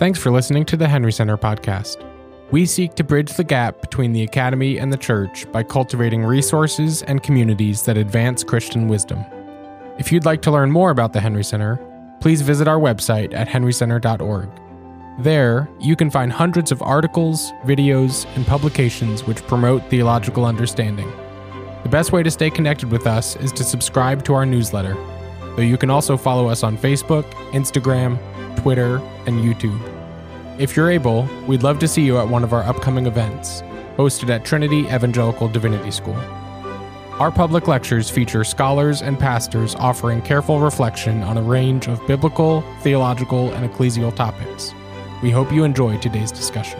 Thanks for listening to the Henry Center podcast. We seek to bridge the gap between the academy and the church by cultivating resources and communities that advance Christian wisdom. If you'd like to learn more about the Henry Center, please visit our website at henrycenter.org. There, you can find hundreds of articles, videos, and publications which promote theological understanding. The best way to stay connected with us is to subscribe to our newsletter, though you can also follow us on Facebook, Instagram, Twitter, and YouTube. If you're able, we'd love to see you at one of our upcoming events, hosted at Trinity Evangelical Divinity School. Our public lectures feature scholars and pastors offering careful reflection on a range of biblical, theological, and ecclesial topics. We hope you enjoy today's discussion.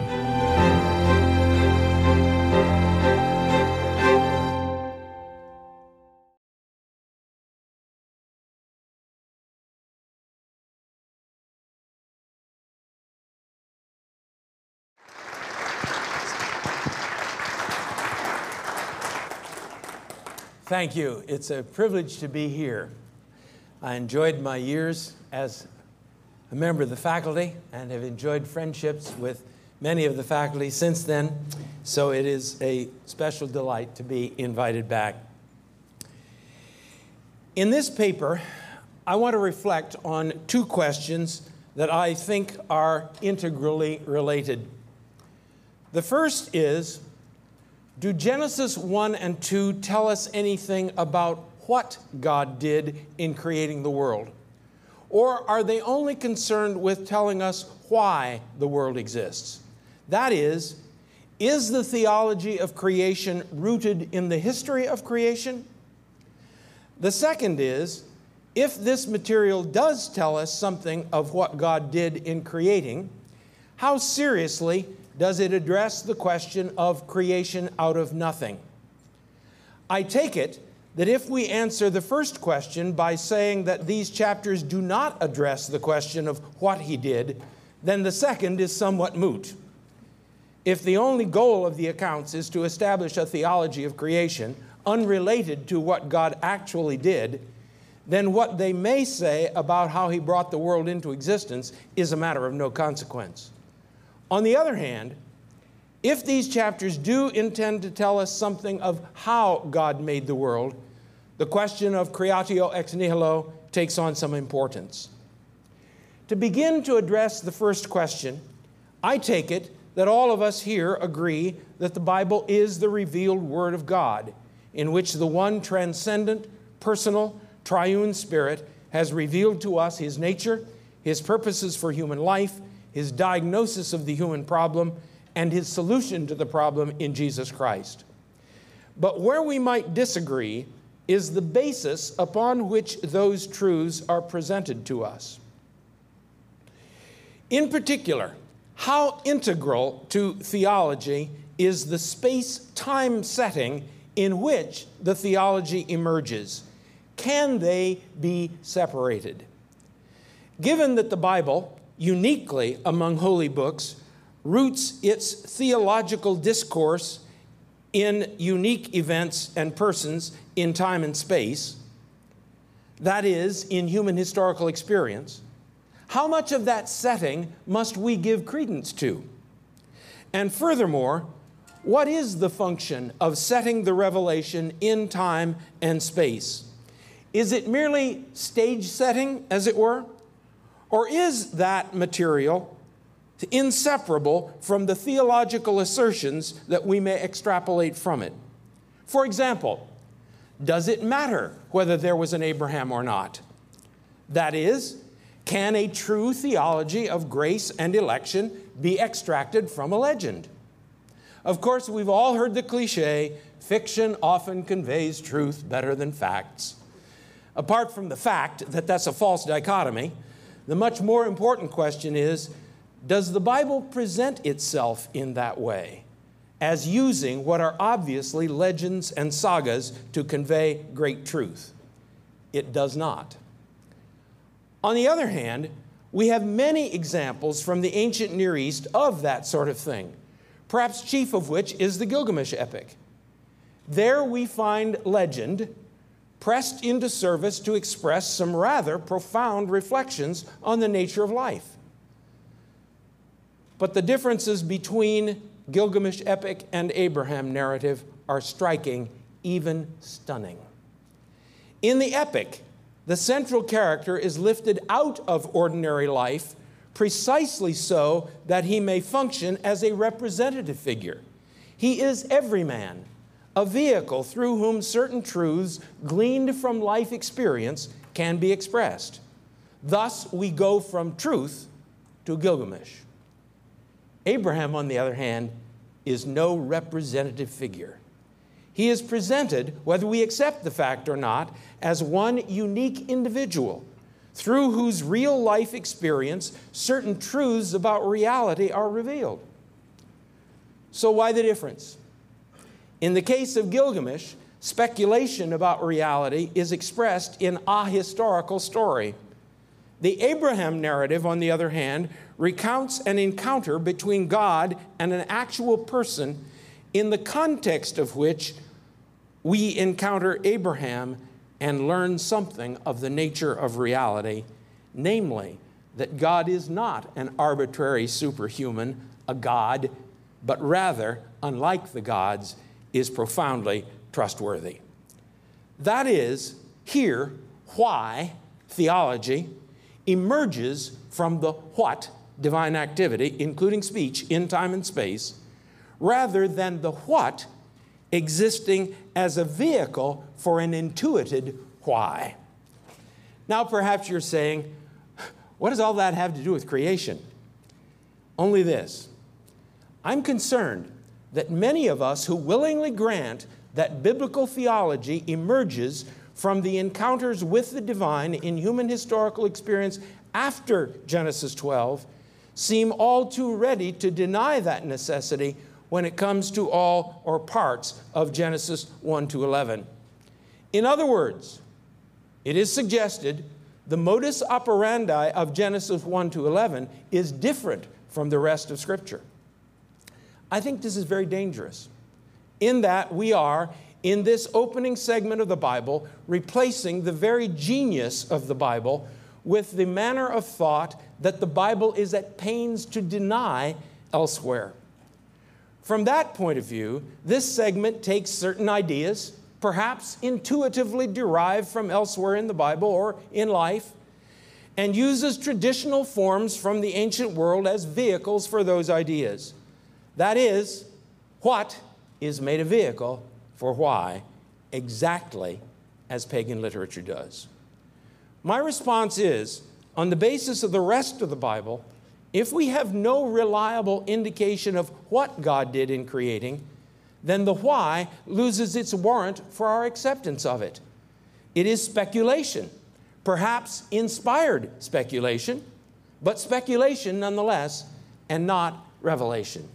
Thank you. It's a privilege to be here. I enjoyed my years as a member of the faculty and have enjoyed friendships with many of the faculty since then, so it is a special delight to be invited back. In this paper, I want to reflect on two questions that I think are integrally related. The first is do Genesis 1 and 2 tell us anything about what God did in creating the world? Or are they only concerned with telling us why the world exists? That is, is the theology of creation rooted in the history of creation? The second is, if this material does tell us something of what God did in creating, how seriously does it address the question of creation out of nothing? I take it that if we answer the first question by saying that these chapters do not address the question of what he did, then the second is somewhat moot. If the only goal of the accounts is to establish a theology of creation unrelated to what God actually did, then what they may say about how he brought the world into existence is a matter of no consequence. On the other hand, if these chapters do intend to tell us something of how God made the world, the question of creatio ex nihilo takes on some importance. To begin to address the first question, I take it that all of us here agree that the Bible is the revealed Word of God, in which the one transcendent, personal, triune Spirit has revealed to us His nature, His purposes for human life, his diagnosis of the human problem, and his solution to the problem in Jesus Christ. But where we might disagree is the basis upon which those truths are presented to us. In particular, how integral to theology is the space time setting in which the theology emerges? Can they be separated? Given that the Bible uniquely among holy books, roots its theological discourse in unique events and persons in time and space, that is, in human historical experience, how much of that setting must we give credence to? And furthermore, what is the function of setting the revelation in time and space? Is it merely stage setting, as it were? Or is that material inseparable from the theological assertions that we may extrapolate from it? For example, does it matter whether there was an Abraham or not? That is, can a true theology of grace and election be extracted from a legend? Of course, we've all heard the cliche fiction often conveys truth better than facts. Apart from the fact that that's a false dichotomy, the much more important question is Does the Bible present itself in that way, as using what are obviously legends and sagas to convey great truth? It does not. On the other hand, we have many examples from the ancient Near East of that sort of thing, perhaps chief of which is the Gilgamesh epic. There we find legend pressed into service to express some rather profound reflections on the nature of life. But the differences between Gilgamesh epic and Abraham narrative are striking, even stunning. In the epic, the central character is lifted out of ordinary life precisely so that he may function as a representative figure. He is every man, a vehicle through whom certain truths gleaned from life experience can be expressed. Thus, we go from truth to Gilgamesh. Abraham, on the other hand, is no representative figure. He is presented, whether we accept the fact or not, as one unique individual through whose real life experience certain truths about reality are revealed. So, why the difference? In the case of Gilgamesh, speculation about reality is expressed in a historical story. The Abraham narrative, on the other hand, recounts an encounter between God and an actual person in the context of which we encounter Abraham and learn something of the nature of reality, namely, that God is not an arbitrary superhuman, a God, but rather, unlike the gods, is profoundly trustworthy. That is, here, why theology emerges from the what divine activity, including speech, in time and space, rather than the what existing as a vehicle for an intuited why. Now, perhaps you're saying, what does all that have to do with creation? Only this I'm concerned that many of us who willingly grant that biblical theology emerges from the encounters with the divine in human historical experience after Genesis 12 seem all too ready to deny that necessity when it comes to all or parts of Genesis 1 to 11. In other words, it is suggested the modus operandi of Genesis 1 to 11 is different from the rest of Scripture. I think this is very dangerous in that we are, in this opening segment of the Bible, replacing the very genius of the Bible with the manner of thought that the Bible is at pains to deny elsewhere. From that point of view, this segment takes certain ideas, perhaps intuitively derived from elsewhere in the Bible or in life, and uses traditional forms from the ancient world as vehicles for those ideas. That is, what is made a vehicle for why, exactly as pagan literature does. My response is on the basis of the rest of the Bible, if we have no reliable indication of what God did in creating, then the why loses its warrant for our acceptance of it. It is speculation, perhaps inspired speculation, but speculation nonetheless, and not revelation.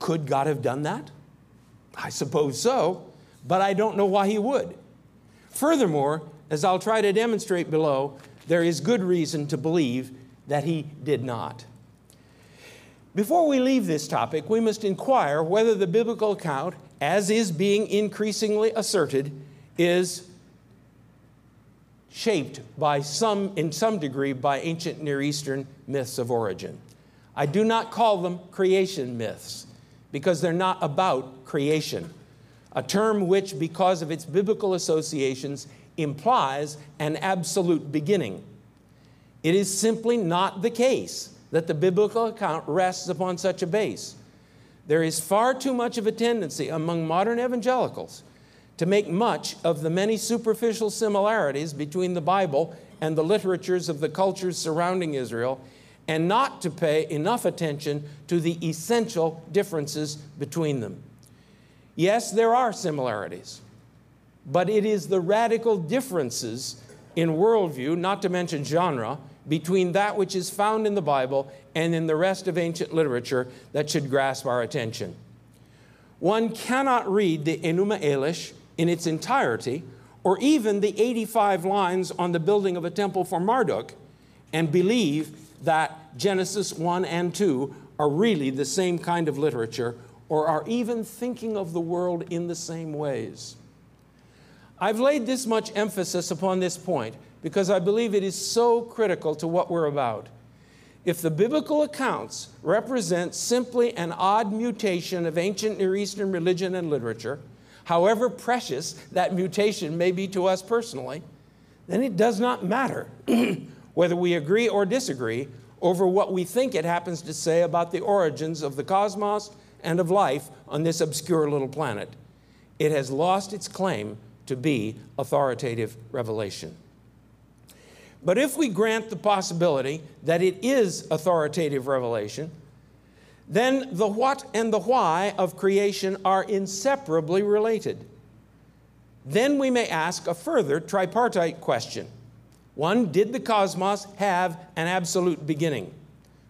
Could God have done that? I suppose so, but I don't know why he would. Furthermore, as I'll try to demonstrate below, there is good reason to believe that he did not. Before we leave this topic, we must inquire whether the biblical account, as is being increasingly asserted, is shaped by some, in some degree, by ancient Near Eastern myths of origin. I do not call them creation myths because they're not about creation, a term which, because of its biblical associations, implies an absolute beginning. It is simply not the case that the biblical account rests upon such a base. There is far too much of a tendency among modern evangelicals to make much of the many superficial similarities between the Bible and the literatures of the cultures surrounding Israel, and not to pay enough attention to the essential differences between them. Yes, there are similarities, but it is the radical differences in worldview, not to mention genre, between that which is found in the Bible and in the rest of ancient literature that should grasp our attention. One cannot read the Enuma Elish in its entirety, or even the 85 lines on the building of a temple for Marduk, and believe that Genesis 1 and 2 are really the same kind of literature, or are even thinking of the world in the same ways. I've laid this much emphasis upon this point because I believe it is so critical to what we're about. if the biblical accounts represent simply an odd mutation of ancient Near Eastern religion and literature, however precious that mutation may be to us personally, then it does not matter whether we agree or disagree over what we think it happens to say about the origins of the cosmos and of life on this obscure little planet. It has lost its claim to be authoritative revelation. But if we grant the possibility that it is authoritative revelation, then the what and the why of creation are inseparably related. Then we may ask a further tripartite question. One, did the cosmos have an absolute beginning?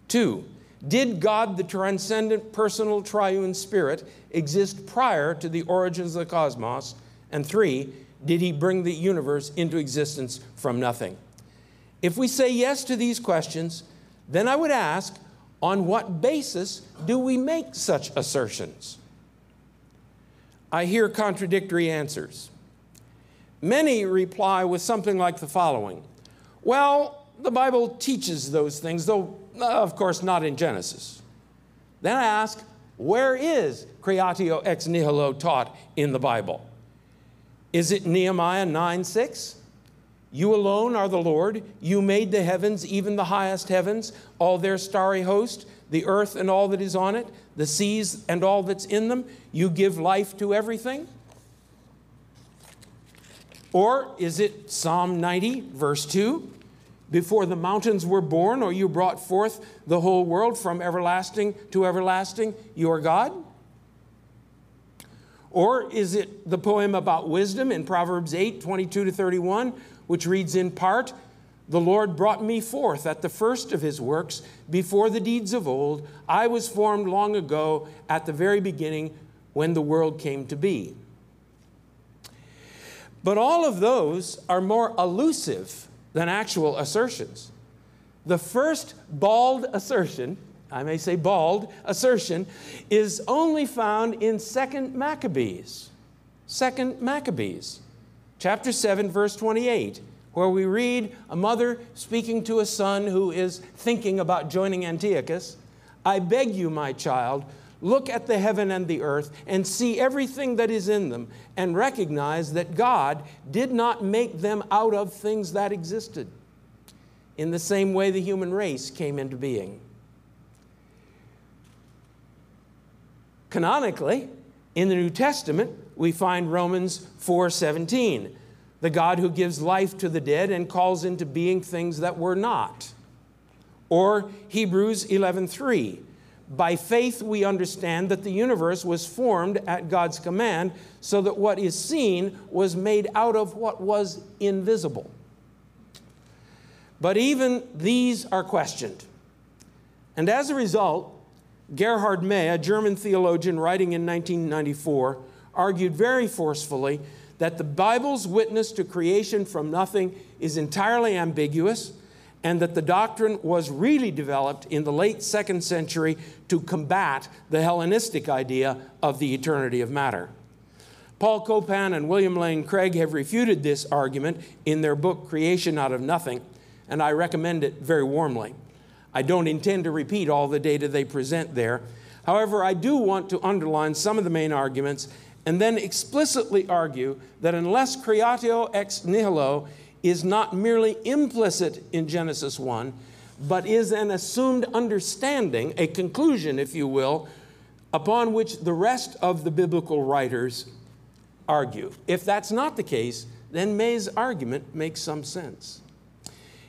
Two, did God, the transcendent personal triune spirit, exist prior to the origins of the cosmos? And three, did he bring the universe into existence from nothing? If we say yes to these questions, then I would ask on what basis do we make such assertions? I hear contradictory answers. Many reply with something like the following Well, the Bible teaches those things, though, uh, of course, not in Genesis. Then I ask, where is creatio ex nihilo taught in the Bible? Is it Nehemiah 9 6? You alone are the Lord. You made the heavens, even the highest heavens, all their starry host, the earth and all that is on it, the seas and all that's in them. You give life to everything. Or is it Psalm 90, verse 2? Before the mountains were born, or you brought forth the whole world from everlasting to everlasting, you are God? Or is it the poem about wisdom in Proverbs 8, 22 to 31? which reads in part The Lord brought me forth at the first of his works, before the deeds of old. I was formed long ago, at the very beginning, when the world came to be. But all of those are more elusive than actual assertions. The first bald assertion, I may say bald assertion, is only found in 2nd Maccabees. 2nd Maccabees chapter 7, verse 28, where we read a mother speaking to a son who is thinking about joining Antiochus I beg you, my child, look at the heaven and the earth and see everything that is in them, and recognize that God did not make them out of things that existed, in the same way the human race came into being. Canonically, in the New Testament, we find Romans 4:17, the God who gives life to the dead and calls into being things that were not. Or Hebrews 11:3, by faith we understand that the universe was formed at God's command, so that what is seen was made out of what was invisible. But even these are questioned. And as a result, Gerhard May, a German theologian writing in 1994, argued very forcefully that the Bible's witness to creation from nothing is entirely ambiguous and that the doctrine was really developed in the late second century to combat the Hellenistic idea of the eternity of matter. Paul Copan and William Lane Craig have refuted this argument in their book Creation Out of Nothing, and I recommend it very warmly. I don't intend to repeat all the data they present there. However, I do want to underline some of the main arguments and then explicitly argue that unless creatio ex nihilo is not merely implicit in Genesis 1, but is an assumed understanding, a conclusion, if you will, upon which the rest of the biblical writers argue. If that's not the case, then May's argument makes some sense.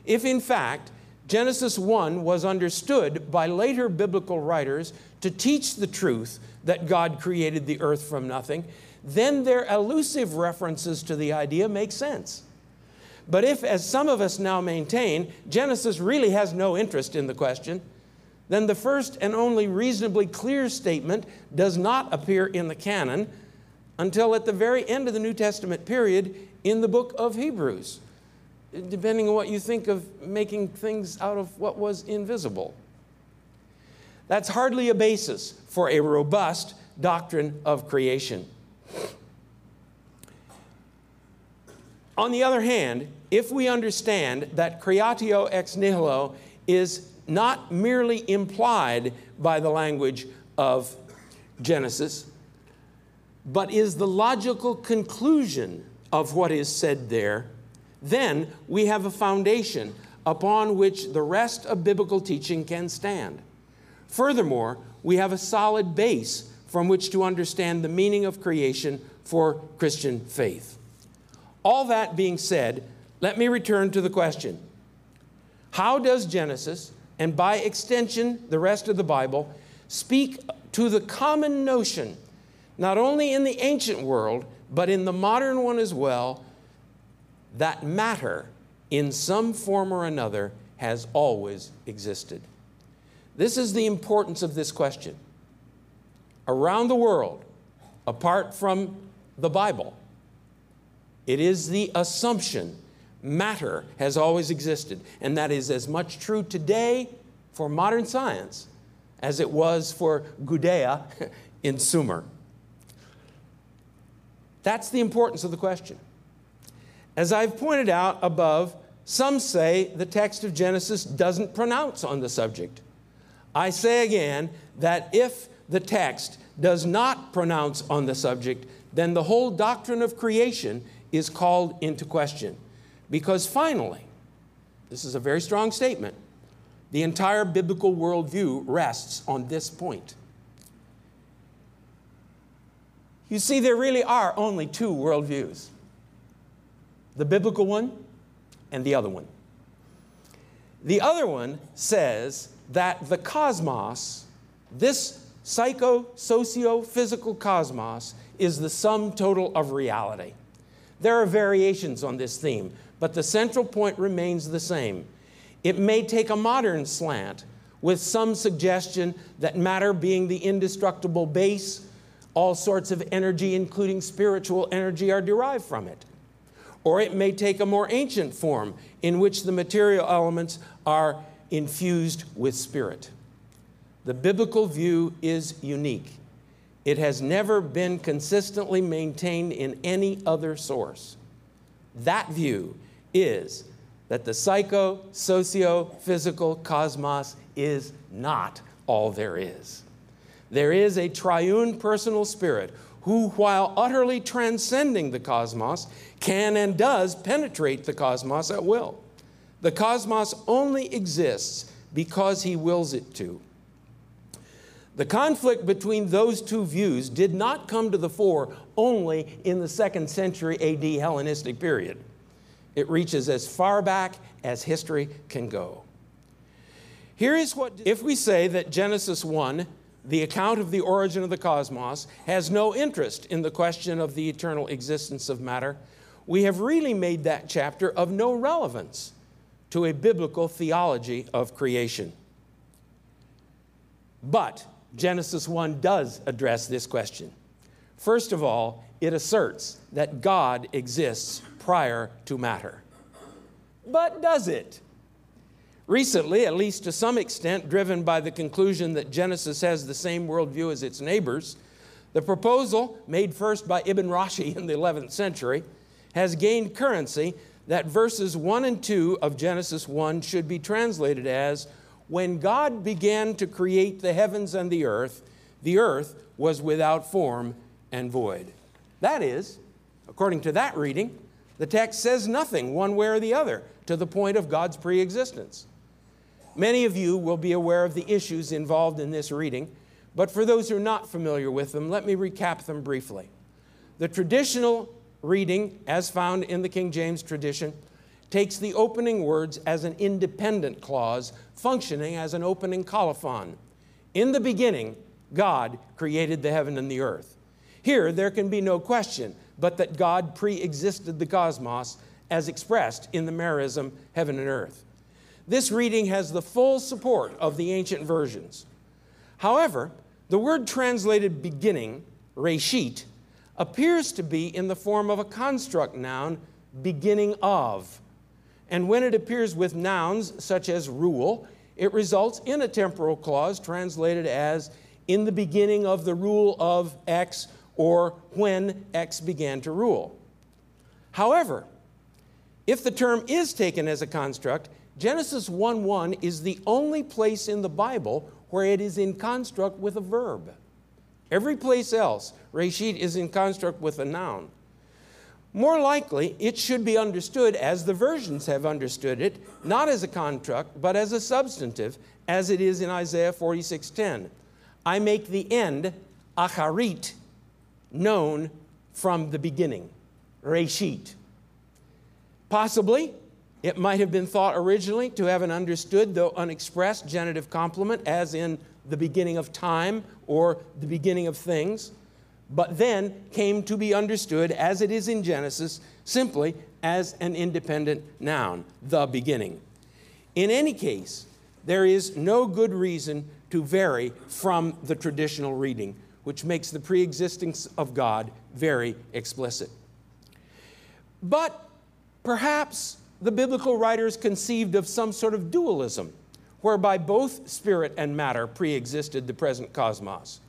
If in fact Genesis 1 was understood by later biblical writers to teach the truth that God created the earth from nothing, then their elusive references to the idea make sense. But if, as some of us now maintain, Genesis really has no interest in the question, then the first and only reasonably clear statement does not appear in the canon until at the very end of the New Testament period in the book of Hebrews depending on what you think of making things out of what was invisible. That's hardly a basis for a robust doctrine of creation. On the other hand, if we understand that creatio ex nihilo is not merely implied by the language of Genesis, but is the logical conclusion of what is said there, then we have a foundation upon which the rest of biblical teaching can stand. Furthermore, we have a solid base from which to understand the meaning of creation for Christian faith. All that being said, let me return to the question How does Genesis, and by extension the rest of the Bible, speak to the common notion, not only in the ancient world, but in the modern one as well, that matter in some form or another has always existed? This is the importance of this question. Around the world, apart from the Bible, it is the assumption matter has always existed, and that is as much true today for modern science as it was for Gudea in Sumer. That's the importance of the question. As I've pointed out above, some say the text of Genesis doesn't pronounce on the subject. I say again that if the text does not pronounce on the subject, then the whole doctrine of creation is called into question. Because finally, this is a very strong statement, the entire biblical worldview rests on this point. You see, there really are only two worldviews the biblical one and the other one. The other one says that the cosmos, this psycho socio physical cosmos, is the sum total of reality. There are variations on this theme, but the central point remains the same. It may take a modern slant with some suggestion that matter being the indestructible base, all sorts of energy, including spiritual energy, are derived from it. Or it may take a more ancient form in which the material elements are infused with spirit. The biblical view is unique. It has never been consistently maintained in any other source. That view is that the psycho, socio, physical cosmos is not all there is. There is a triune personal spirit who, while utterly transcending the cosmos, can and does penetrate the cosmos at will. The cosmos only exists because he wills it to. The conflict between those two views did not come to the fore only in the second century AD Hellenistic period. It reaches as far back as history can go. Here is what, if we say that Genesis 1, the account of the origin of the cosmos, has no interest in the question of the eternal existence of matter, we have really made that chapter of no relevance to a biblical theology of creation. But Genesis 1 does address this question. First of all, it asserts that God exists prior to matter. But does it? Recently, at least to some extent, driven by the conclusion that Genesis has the same worldview as its neighbors, the proposal, made first by Ibn Rashi in the 11th century, has gained currency that verses 1 and 2 of Genesis 1 should be translated as when God began to create the heavens and the earth, the earth was without form and void. That is, according to that reading, the text says nothing one way or the other to the point of God's preexistence. Many of you will be aware of the issues involved in this reading, but for those who are not familiar with them, let me recap them briefly. The traditional reading, as found in the King James tradition, takes the opening words as an independent clause, functioning as an opening colophon. In the beginning, God created the heaven and the earth. Here, there can be no question but that God pre existed the cosmos as expressed in the merism heaven and earth. This reading has the full support of the ancient versions. However, the word translated beginning, reshit, appears to be in the form of a construct noun, beginning of. And when it appears with nouns such as rule, it results in a temporal clause translated as in the beginning of the rule of X or when X began to rule. However, if the term is taken as a construct, Genesis 1 1 is the only place in the Bible where it is in construct with a verb. Every place else, Reshit is in construct with a noun. More likely, it should be understood as the versions have understood it, not as a construct, but as a substantive, as it is in Isaiah 46:10. I make the end, acharit, known from the beginning, reshit. Possibly, it might have been thought originally to have an understood, though unexpressed, genitive complement, as in the beginning of time or the beginning of things, but then came to be understood, as it is in Genesis, simply as an independent noun, the beginning. In any case, there is no good reason to vary from the traditional reading, which makes the preexistence of God very explicit. But perhaps the biblical writers conceived of some sort of dualism, whereby both spirit and matter preexisted the present cosmos.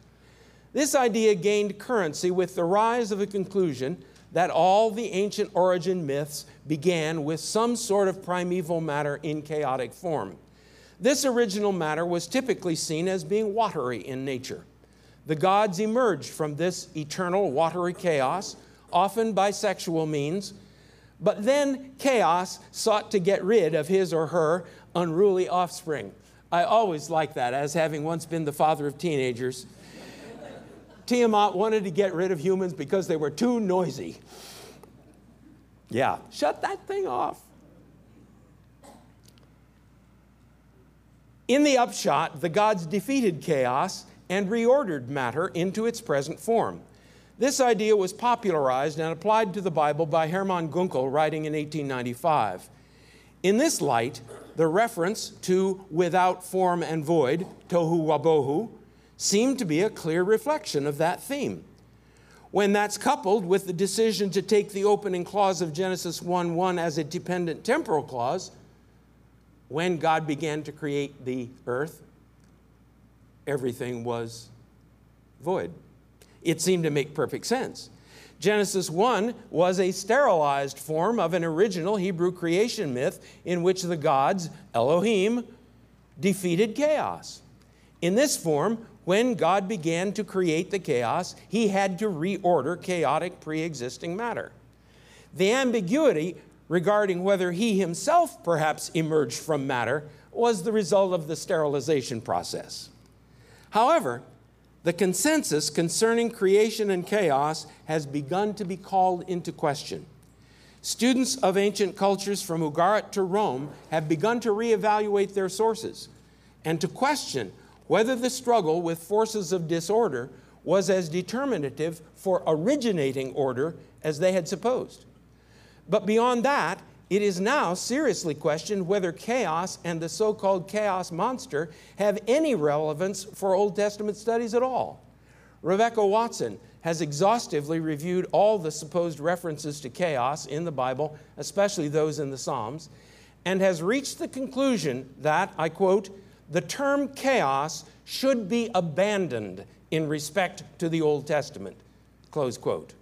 This idea gained currency with the rise of the conclusion that all the ancient origin myths began with some sort of primeval matter in chaotic form. This original matter was typically seen as being watery in nature. The gods emerged from this eternal watery chaos, often by sexual means, but then chaos sought to get rid of his or her unruly offspring. I always like that, as having once been the father of teenagers. Tiamat wanted to get rid of humans because they were too noisy. Yeah, shut that thing off. In the upshot, the gods defeated chaos and reordered matter into its present form. This idea was popularized and applied to the Bible by Hermann Gunkel, writing in 1895. In this light, the reference to without form and void, tohu wabohu, seemed to be a clear reflection of that theme. When that's coupled with the decision to take the opening clause of Genesis 1 1 as a dependent temporal clause, when God began to create the earth, everything was void. It seemed to make perfect sense. Genesis 1 was a sterilized form of an original Hebrew creation myth in which the gods, Elohim, defeated chaos. In this form, when God began to create the chaos, he had to reorder chaotic pre existing matter. The ambiguity regarding whether he himself perhaps emerged from matter was the result of the sterilization process. However, the consensus concerning creation and chaos has begun to be called into question. Students of ancient cultures from Ugarit to Rome have begun to reevaluate their sources and to question whether the struggle with forces of disorder was as determinative for originating order as they had supposed. But beyond that, it is now seriously questioned whether chaos and the so called chaos monster have any relevance for Old Testament studies at all. Rebecca Watson has exhaustively reviewed all the supposed references to chaos in the Bible, especially those in the Psalms, and has reached the conclusion that, I quote, the term chaos should be abandoned in respect to the Old Testament, close quote.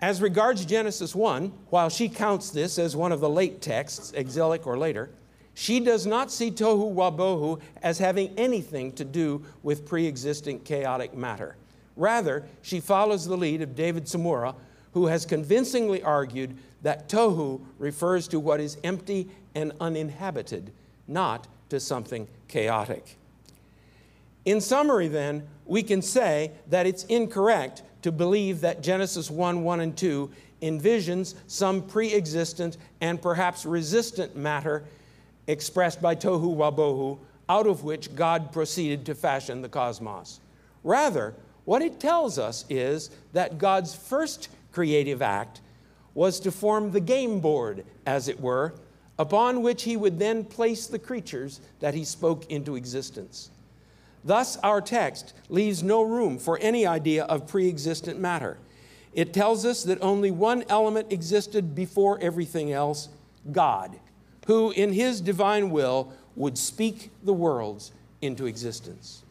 As regards Genesis 1, while she counts this as one of the late texts, exilic or later, she does not see tohu wabohu as having anything to do with pre existing chaotic matter. Rather, she follows the lead of David Tsumura, who has convincingly argued that tohu refers to what is empty and uninhabited, not to something chaotic. In summary, then, we can say that it's incorrect to believe that Genesis 1 1 and 2 envisions some pre existent and perhaps resistant matter expressed by Tohu Wabohu, out of which God proceeded to fashion the cosmos. Rather, what it tells us is that God's first creative act was to form the game board, as it were, upon which he would then place the creatures that he spoke into existence. Thus, our text leaves no room for any idea of pre existent matter. It tells us that only one element existed before everything else God, who in his divine will would speak the worlds into existence.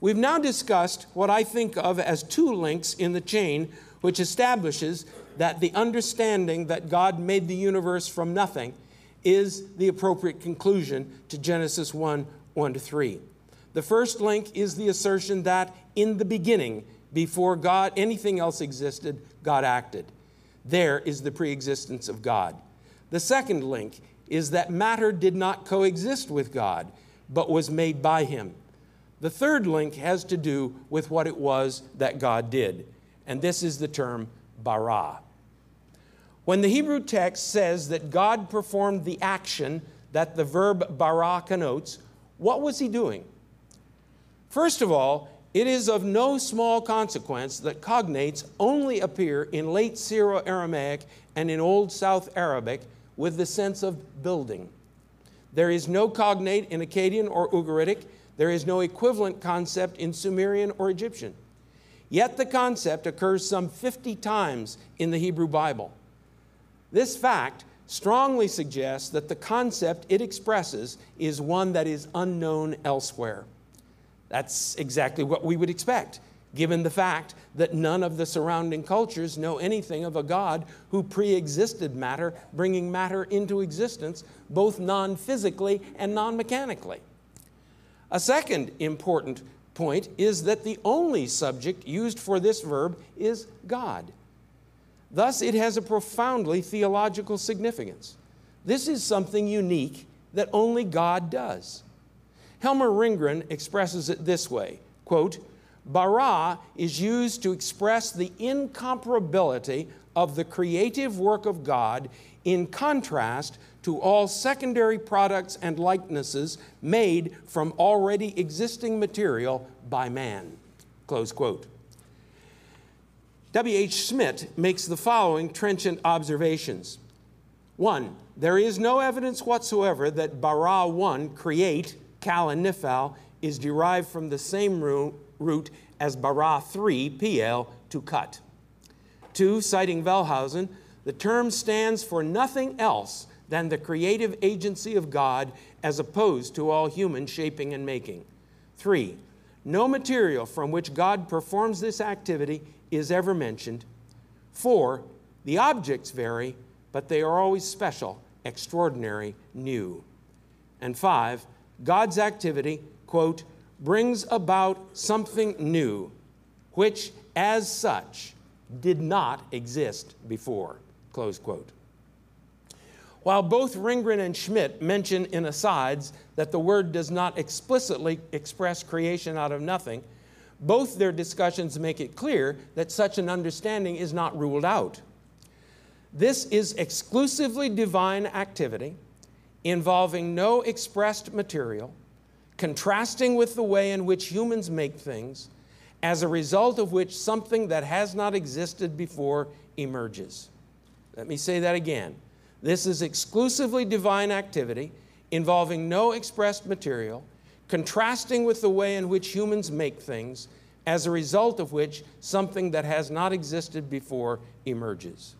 We've now discussed what I think of as two links in the chain which establishes that the understanding that God made the universe from nothing is the appropriate conclusion to Genesis 1 1 to 3. The first link is the assertion that in the beginning, before God anything else existed, God acted. There is the preexistence of God. The second link is that matter did not coexist with God, but was made by him. The third link has to do with what it was that God did, and this is the term bara. When the Hebrew text says that God performed the action that the verb bara connotes, what was he doing? First of all, it is of no small consequence that cognates only appear in late Syro Aramaic and in Old South Arabic with the sense of building. There is no cognate in Akkadian or Ugaritic. There is no equivalent concept in Sumerian or Egyptian. Yet the concept occurs some 50 times in the Hebrew Bible. This fact strongly suggests that the concept it expresses is one that is unknown elsewhere. That's exactly what we would expect, given the fact that none of the surrounding cultures know anything of a God who pre existed matter, bringing matter into existence, both non physically and non mechanically. A second important point is that the only subject used for this verb is God. Thus, it has a profoundly theological significance. This is something unique that only God does. Helmer Ringgren expresses it this way quote, bara is used to express the incomparability of the creative work of God in contrast to all secondary products and likenesses made from already existing material by man. Close quote. W.H. Schmidt makes the following trenchant observations. One, there is no evidence whatsoever that bara 1, create, kal and nifal, is derived from the same root as bara 3, pl, to cut. Two, citing Wellhausen, the term stands for nothing else than the creative agency of God as opposed to all human shaping and making. Three, no material from which God performs this activity is ever mentioned. Four, the objects vary, but they are always special, extraordinary, new. And five, God's activity, quote, brings about something new, which as such did not exist before, close quote. While both Ringgren and Schmidt mention in asides that the word does not explicitly express creation out of nothing, both their discussions make it clear that such an understanding is not ruled out. This is exclusively divine activity involving no expressed material, contrasting with the way in which humans make things, as a result of which something that has not existed before emerges. Let me say that again. This is exclusively divine activity involving no expressed material, contrasting with the way in which humans make things, as a result of which something that has not existed before emerges.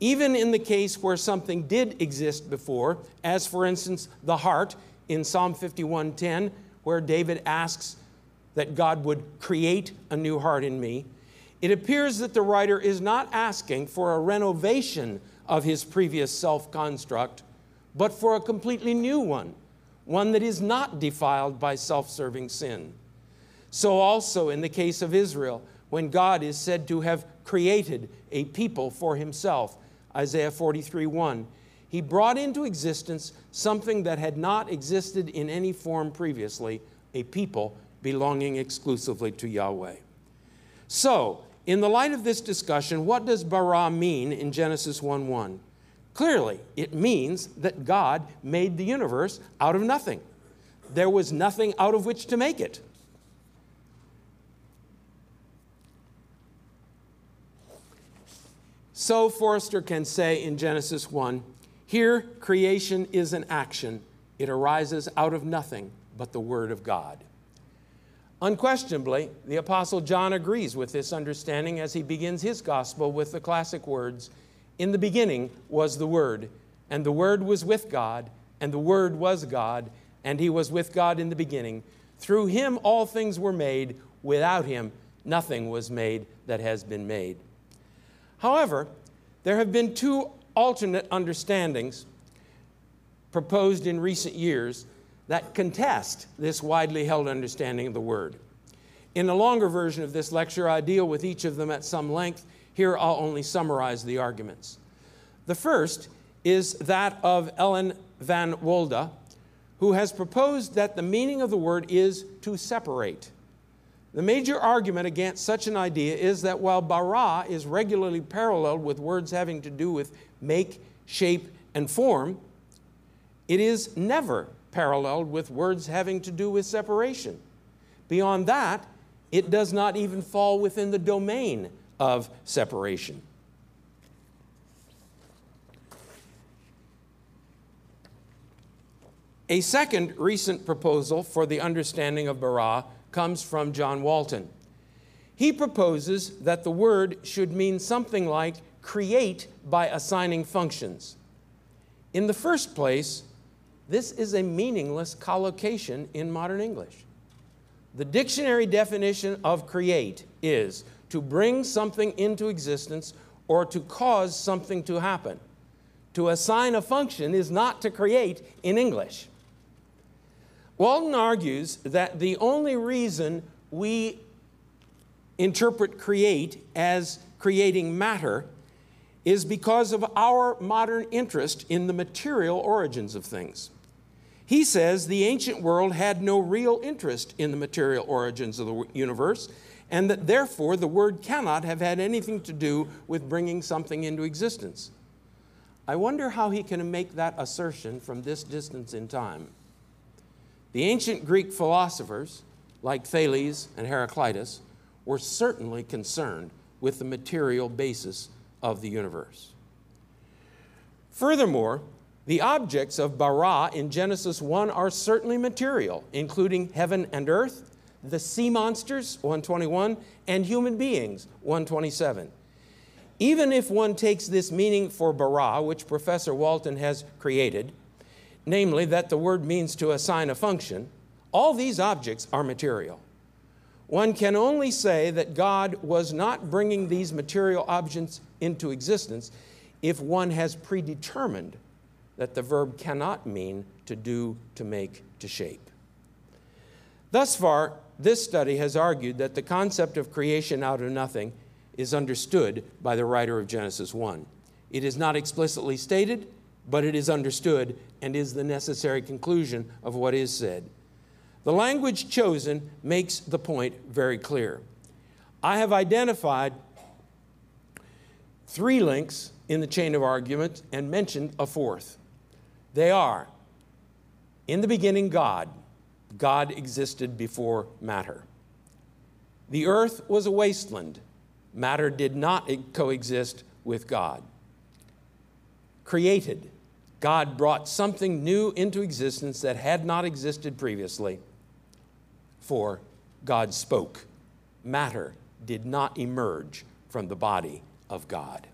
Even in the case where something did exist before, as for instance the heart in Psalm 51:10, where David asks that God would create a new heart in me, it appears that the writer is not asking for a renovation of his previous self construct, but for a completely new one, one that is not defiled by self serving sin. So, also in the case of Israel, when God is said to have created a people for himself, Isaiah 43 1, he brought into existence something that had not existed in any form previously a people belonging exclusively to Yahweh. So, in the light of this discussion, what does bara mean in Genesis 1 1? Clearly, it means that God made the universe out of nothing. There was nothing out of which to make it. So Foerster can say in Genesis 1 here, creation is an action, it arises out of nothing but the Word of God. Unquestionably, the Apostle John agrees with this understanding as he begins his gospel with the classic words In the beginning was the Word, and the Word was with God, and the Word was God, and he was with God in the beginning. Through him all things were made, without him nothing was made that has been made. However, there have been two alternate understandings proposed in recent years that contest this widely held understanding of the word. In a longer version of this lecture, I deal with each of them at some length. Here, I'll only summarize the arguments. The first is that of Ellen van Wolde, who has proposed that the meaning of the word is to separate. The major argument against such an idea is that while bara is regularly paralleled with words having to do with make, shape, and form, it is never paralleled with words having to do with separation. Beyond that, it does not even fall within the domain of separation. A second recent proposal for the understanding of bara comes from John Walton. He proposes that the word should mean something like create by assigning functions. In the first place, this is a meaningless collocation in modern English. The dictionary definition of create is to bring something into existence or to cause something to happen. To assign a function is not to create in English. Walton argues that the only reason we interpret create as creating matter is because of our modern interest in the material origins of things. He says the ancient world had no real interest in the material origins of the universe, and that therefore the word cannot have had anything to do with bringing something into existence. I wonder how he can make that assertion from this distance in time. The ancient Greek philosophers, like Thales and Heraclitus, were certainly concerned with the material basis of the universe. Furthermore, the objects of bara in Genesis 1 are certainly material, including heaven and earth, the sea monsters, 121, and human beings, 127. Even if one takes this meaning for bara, which Professor Walton has created, namely that the word means to assign a function, all these objects are material. One can only say that God was not bringing these material objects into existence if one has predetermined that the verb cannot mean to do, to make, to shape. Thus far, this study has argued that the concept of creation out of nothing is understood by the writer of Genesis 1. It is not explicitly stated, but it is understood and is the necessary conclusion of what is said. The language chosen makes the point very clear. I have identified three links in the chain of argument and mentioned a fourth. They are in the beginning, God. God existed before matter. The earth was a wasteland. Matter did not coexist with God. Created. God brought something new into existence that had not existed previously. For God spoke. Matter did not emerge from the body of God.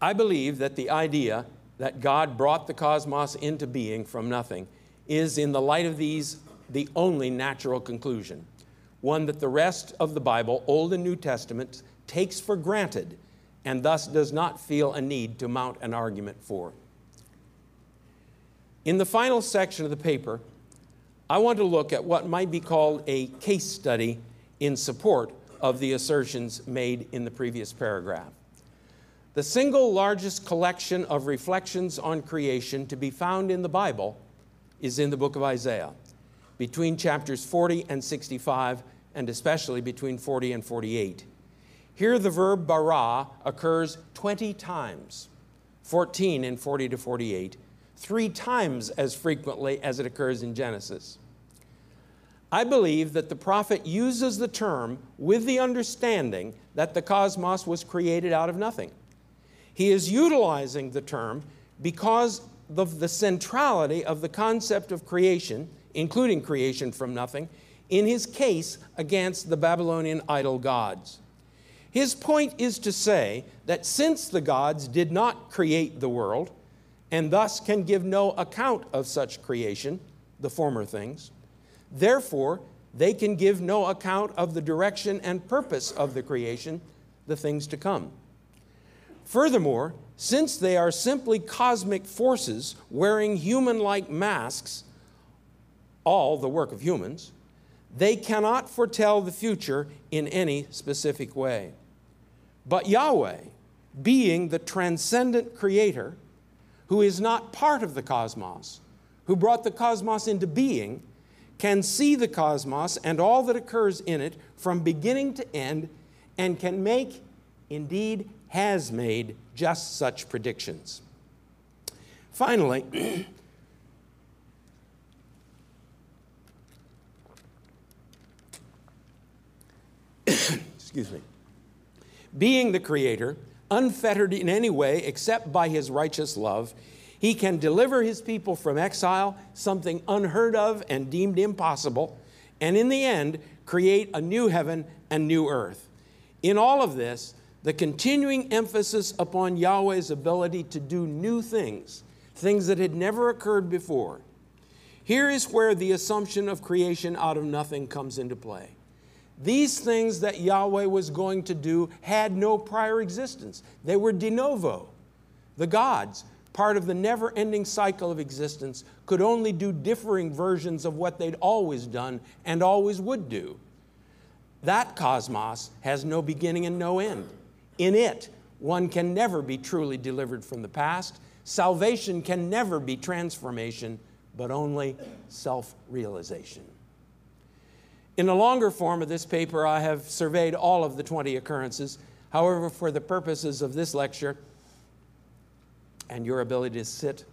I believe that the idea that God brought the cosmos into being from nothing is, in the light of these, the only natural conclusion, one that the rest of the Bible, Old and New Testament, takes for granted and thus does not feel a need to mount an argument for. In the final section of the paper, I want to look at what might be called a case study in support of the assertions made in the previous paragraph. The single largest collection of reflections on creation to be found in the Bible is in the book of Isaiah, between chapters 40 and 65, and especially between 40 and 48. Here, the verb bara occurs 20 times, 14 in 40 to 48, three times as frequently as it occurs in Genesis. I believe that the prophet uses the term with the understanding that the cosmos was created out of nothing. He is utilizing the term because of the centrality of the concept of creation, including creation from nothing, in his case against the Babylonian idol gods. His point is to say that since the gods did not create the world, and thus can give no account of such creation, the former things, therefore they can give no account of the direction and purpose of the creation, the things to come. Furthermore, since they are simply cosmic forces wearing human like masks, all the work of humans, they cannot foretell the future in any specific way. But Yahweh, being the transcendent creator, who is not part of the cosmos, who brought the cosmos into being, can see the cosmos and all that occurs in it from beginning to end and can make, indeed has made, just such predictions. Finally, excuse me, being the creator, unfettered in any way except by his righteous love, he can deliver his people from exile, something unheard of and deemed impossible, and in the end, create a new heaven and new earth. In all of this, the continuing emphasis upon Yahweh's ability to do new things, things that had never occurred before. Here is where the assumption of creation out of nothing comes into play. These things that Yahweh was going to do had no prior existence. They were de novo. The gods, part of the never ending cycle of existence, could only do differing versions of what they'd always done and always would do. That cosmos has no beginning and no end. In it, one can never be truly delivered from the past. Salvation can never be transformation, but only self realization. In the longer form of this paper, I have surveyed all of the 20 occurrences. However, for the purposes of this lecture and your ability to sit,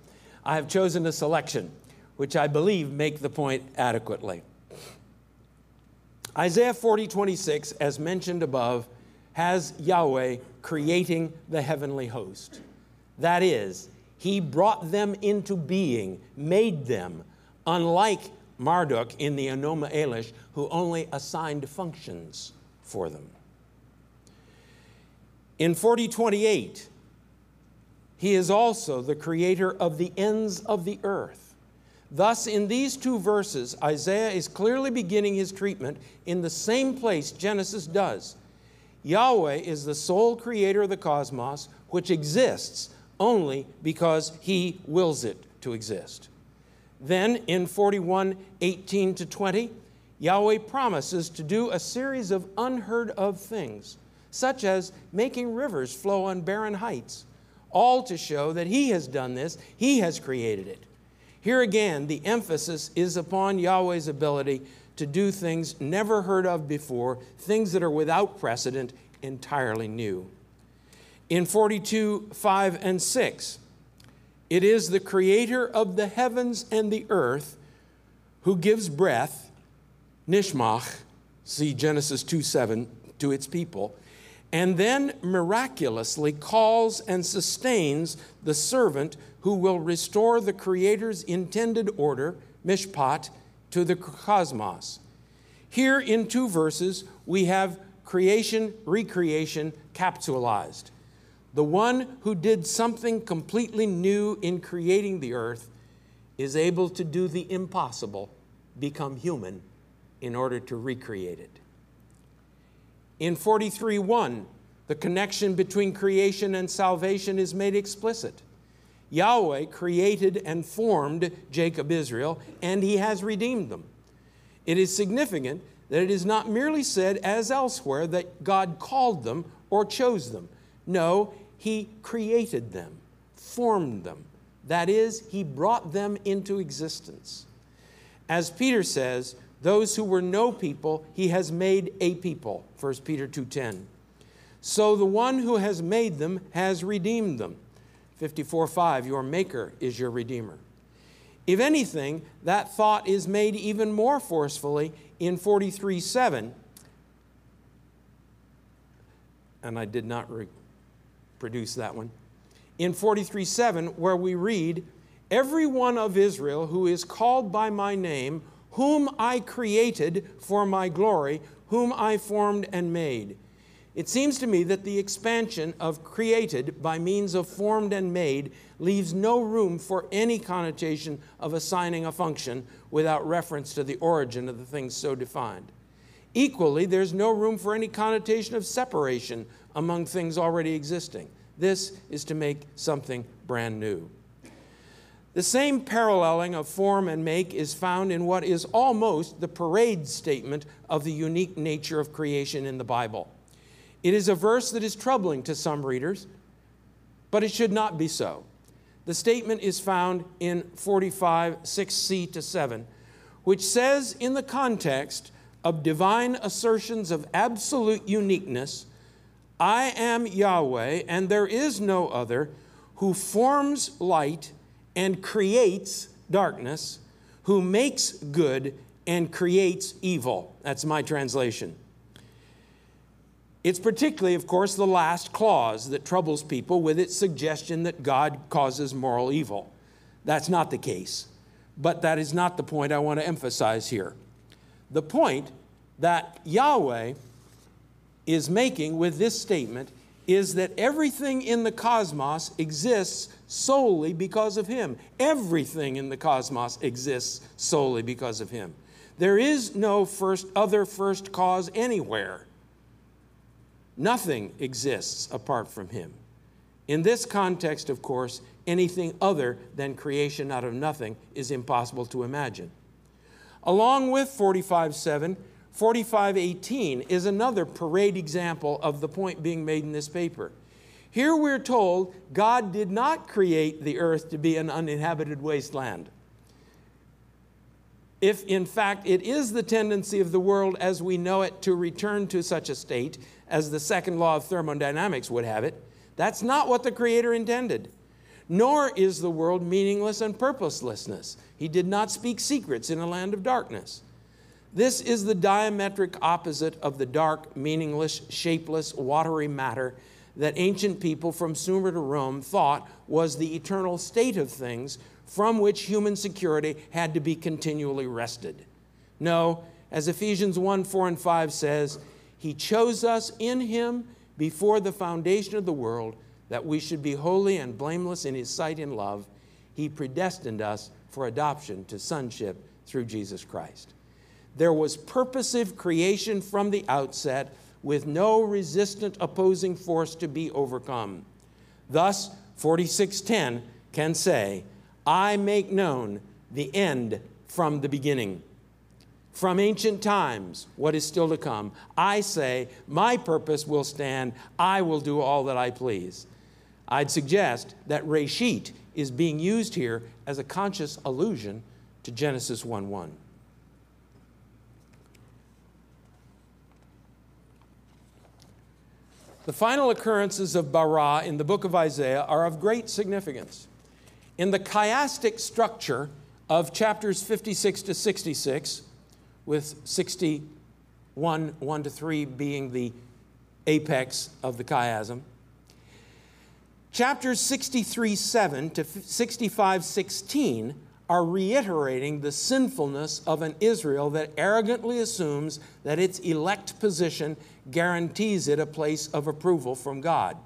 I have chosen a selection which I believe make the point adequately. Isaiah 40, 26, as mentioned above, has Yahweh creating the heavenly host. That is, he brought them into being, made them, unlike Marduk in the Enuma Elish, who only assigned functions for them. In 4028, he is also the creator of the ends of the earth. Thus, in these two verses, Isaiah is clearly beginning his treatment in the same place Genesis does. Yahweh is the sole creator of the cosmos, which exists only because he wills it to exist. Then in 41 18 to 20, Yahweh promises to do a series of unheard of things, such as making rivers flow on barren heights, all to show that He has done this, He has created it. Here again, the emphasis is upon Yahweh's ability to do things never heard of before, things that are without precedent, entirely new. In 42 5 and 6, it is the creator of the heavens and the earth who gives breath, nishmach, see Genesis 2 7, to its people, and then miraculously calls and sustains the servant who will restore the Creator's intended order, mishpat, to the cosmos. Here in two verses, we have creation, recreation capsulized. The one who did something completely new in creating the earth is able to do the impossible, become human, in order to recreate it. In 43:1, the connection between creation and salvation is made explicit. Yahweh created and formed Jacob Israel, and he has redeemed them. It is significant that it is not merely said, as elsewhere, that God called them or chose them. No, he created them, formed them. That is, He brought them into existence. As Peter says, those who were no people, He has made a people, 1 Peter 2.10. So the one who has made them has redeemed them. 54.5, your maker is your redeemer. If anything, that thought is made even more forcefully in 43.7. And I did not re- produce that one. In 43 7, where we read, Every one of Israel who is called by my name, whom I created for my glory, whom I formed and made. It seems to me that the expansion of created by means of formed and made leaves no room for any connotation of assigning a function without reference to the origin of the things so defined. Equally, there's no room for any connotation of separation among things already existing. This is to make something brand new. The same paralleling of form and make is found in what is almost the parade statement of the unique nature of creation in the Bible. It is a verse that is troubling to some readers, but it should not be so. The statement is found in 45, 6c to 7, which says, in the context of divine assertions of absolute uniqueness, I am Yahweh, and there is no other, who forms light and creates darkness, who makes good and creates evil. That's my translation. It's particularly, of course, the last clause that troubles people with its suggestion that God causes moral evil. That's not the case. But that is not the point I want to emphasize here. The point that Yahweh is making with this statement is that everything in the cosmos exists solely because of Him. Everything in the cosmos exists solely because of Him. There is no first, other first cause anywhere. Nothing exists apart from Him. In this context, of course, anything other than creation out of nothing is impossible to imagine. Along with 45 7, 4518 is another parade example of the point being made in this paper. Here we're told God did not create the earth to be an uninhabited wasteland. If in fact it is the tendency of the world as we know it to return to such a state as the second law of thermodynamics would have it, that's not what the Creator intended. Nor is the world meaningless and purposelessness. He did not speak secrets in a land of darkness. This is the diametric opposite of the dark, meaningless, shapeless, watery matter that ancient people from Sumer to Rome thought was the eternal state of things from which human security had to be continually wrested. No, as Ephesians 1 4 and 5 says, He chose us in Him before the foundation of the world that we should be holy and blameless in His sight in love. He predestined us for adoption to sonship through Jesus Christ. There was purposive creation from the outset with no resistant opposing force to be overcome. Thus, 4610 can say, I make known the end from the beginning. From ancient times, what is still to come. I say, my purpose will stand. I will do all that I please. I'd suggest that Reshit is being used here as a conscious allusion to Genesis 1 1. The final occurrences of bara in the book of Isaiah are of great significance. In the chiastic structure of chapters 56 to 66, with 61, 1 to 3 being the apex of the chiasm, chapters 63 7 to 65 16 are reiterating the sinfulness of an Israel that arrogantly assumes that its elect position guarantees it a place of approval from God.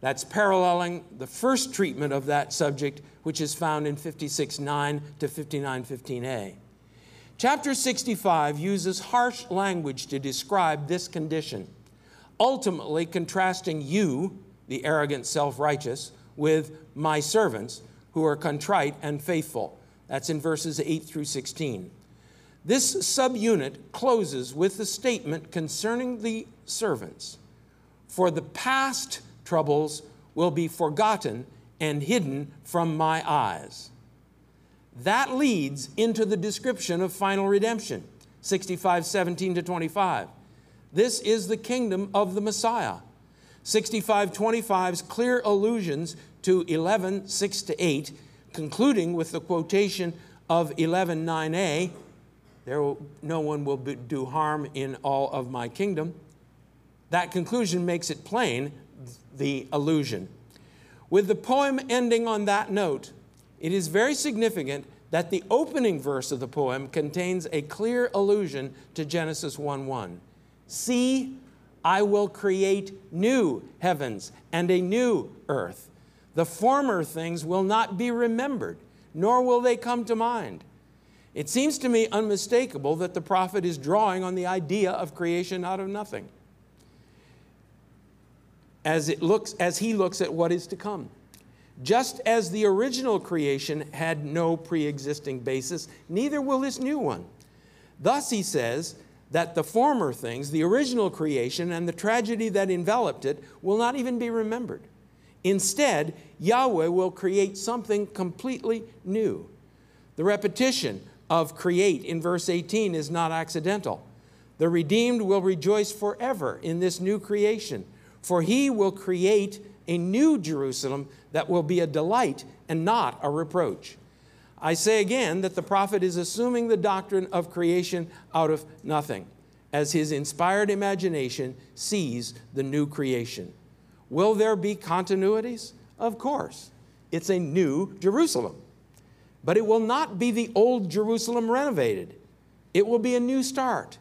That's paralleling the first treatment of that subject, which is found in 56.9 to 59.15a. Chapter 65 uses harsh language to describe this condition, ultimately contrasting you, the arrogant self righteous, with my servants, who are contrite and faithful. That's in verses 8 through 16. This subunit closes with the statement concerning the servants For the past troubles will be forgotten and hidden from my eyes. That leads into the description of final redemption, 65, 17 to 25. This is the kingdom of the Messiah. 6525's clear allusions to 11, 6 to 8, concluding with the quotation of 11, 9a, there will, no one will be, do harm in all of my kingdom. That conclusion makes it plain the allusion. With the poem ending on that note, it is very significant that the opening verse of the poem contains a clear allusion to Genesis 1 1. See, I will create new heavens and a new earth. The former things will not be remembered, nor will they come to mind. It seems to me unmistakable that the prophet is drawing on the idea of creation out of nothing as, it looks, as he looks at what is to come. Just as the original creation had no pre existing basis, neither will this new one. Thus, he says that the former things, the original creation, and the tragedy that enveloped it, will not even be remembered. Instead, Yahweh will create something completely new. The repetition of create in verse 18 is not accidental. The redeemed will rejoice forever in this new creation, for he will create a new Jerusalem that will be a delight and not a reproach. I say again that the prophet is assuming the doctrine of creation out of nothing, as his inspired imagination sees the new creation. Will there be continuities? Of course. It's a new Jerusalem. But it will not be the old Jerusalem renovated, it will be a new start.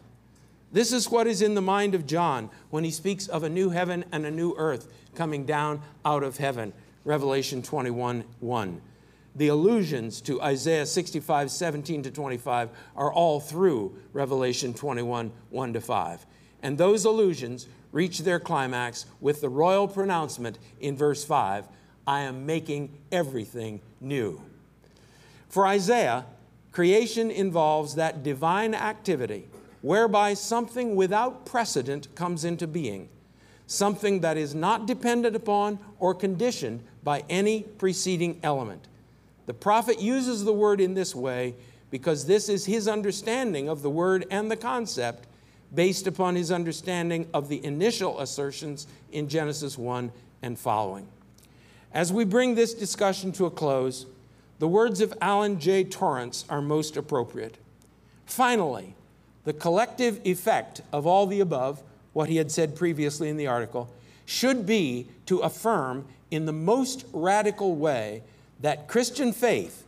This is what is in the mind of John when he speaks of a new heaven and a new earth coming down out of heaven. Revelation 21 1. The allusions to Isaiah 65 17 to 25 are all through Revelation 21 1 to 5. And those allusions reach their climax with the royal pronouncement in verse 5 I am making everything new. For Isaiah, creation involves that divine activity whereby something without precedent comes into being, something that is not dependent upon or conditioned by any preceding element. The prophet uses the word in this way because this is his understanding of the word and the concept based upon his understanding of the initial assertions in Genesis 1 and following. As we bring this discussion to a close, the words of Alan J. Torrance are most appropriate. Finally, the collective effect of all the above, what he had said previously in the article, should be to affirm in the most radical way that Christian faith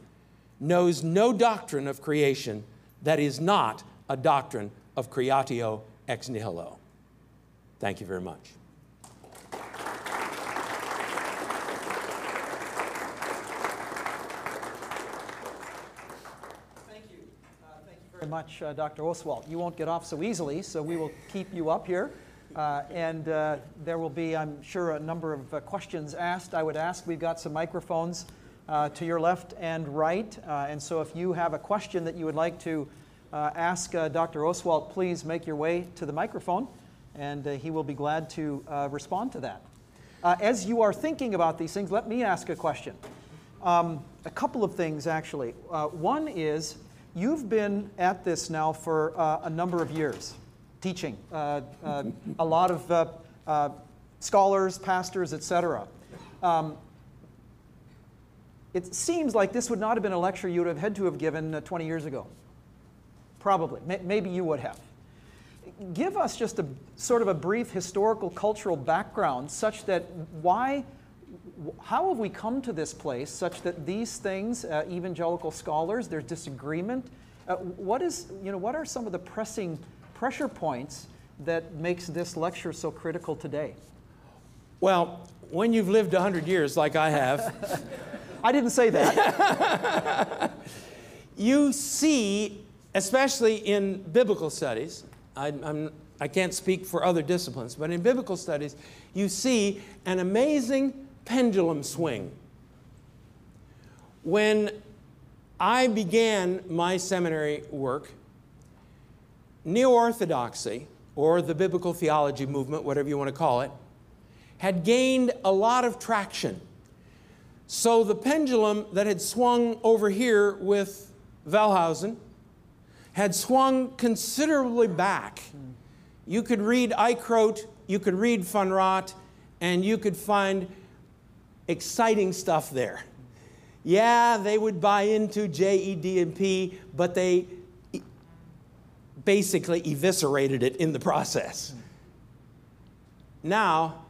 knows no doctrine of creation that is not a doctrine of creatio ex nihilo. Thank you very much. Very much, uh, Dr. Oswalt. You won't get off so easily, so we will keep you up here. Uh, and uh, there will be, I'm sure, a number of uh, questions asked. I would ask, we've got some microphones uh, to your left and right. Uh, and so if you have a question that you would like to ask Dr. Oswalt, please make your way to the microphone, and he will be glad to respond to that. as you are thinking about these things, let me ask a question. Um, a couple of things, actually. one is, You've been at this now for uh, a number of years, teaching uh, uh, a lot of uh, uh, scholars, pastors, etc. Um, it seems like this would not have been a lecture you would have had to have given uh, 20 years ago. Probably. Maybe you would have. Give us just a sort of a brief historical cultural background such that why how have we come to this place such that these things, uh, evangelical scholars, there's disagreement? Uh, what is, you know, what are some of the pressing pressure points that makes this lecture so critical today? Well, when you've lived 100 years like I have, I didn't say that. you see, especially in biblical studies, I, I'm, I can't speak for other disciplines, but in biblical studies, you see an amazing pendulum swing. When I began my seminary work, Neo Orthodoxy, or the biblical theology movement, whatever you want to call it, had gained a lot of traction. So the pendulum that had swung over here with Wellhausen had swung considerably back. You could read Eichrodt, you could read von Rad, and you could find exciting stuff there. Yeah, they would buy into JED&P, but they basically eviscerated it in the process. Now,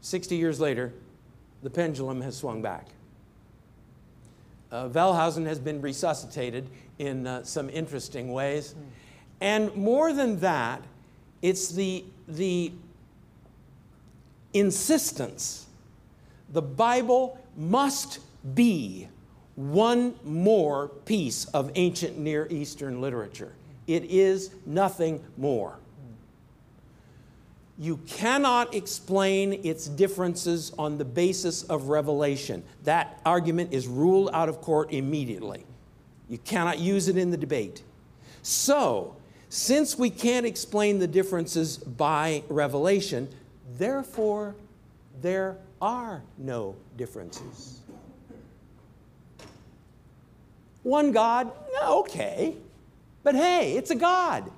60 years later, the pendulum has swung back. Uh, Wellhausen has been resuscitated in uh, some interesting ways. And more than that, It's the, the insistence. The Bible must be one more piece of ancient Near Eastern literature. It is nothing more. You cannot explain its differences on the basis of revelation. That argument is ruled out of court immediately. You cannot use it in the debate. So, since we can't explain the differences by revelation, therefore there are no differences. One God, okay. But hey, it's a God.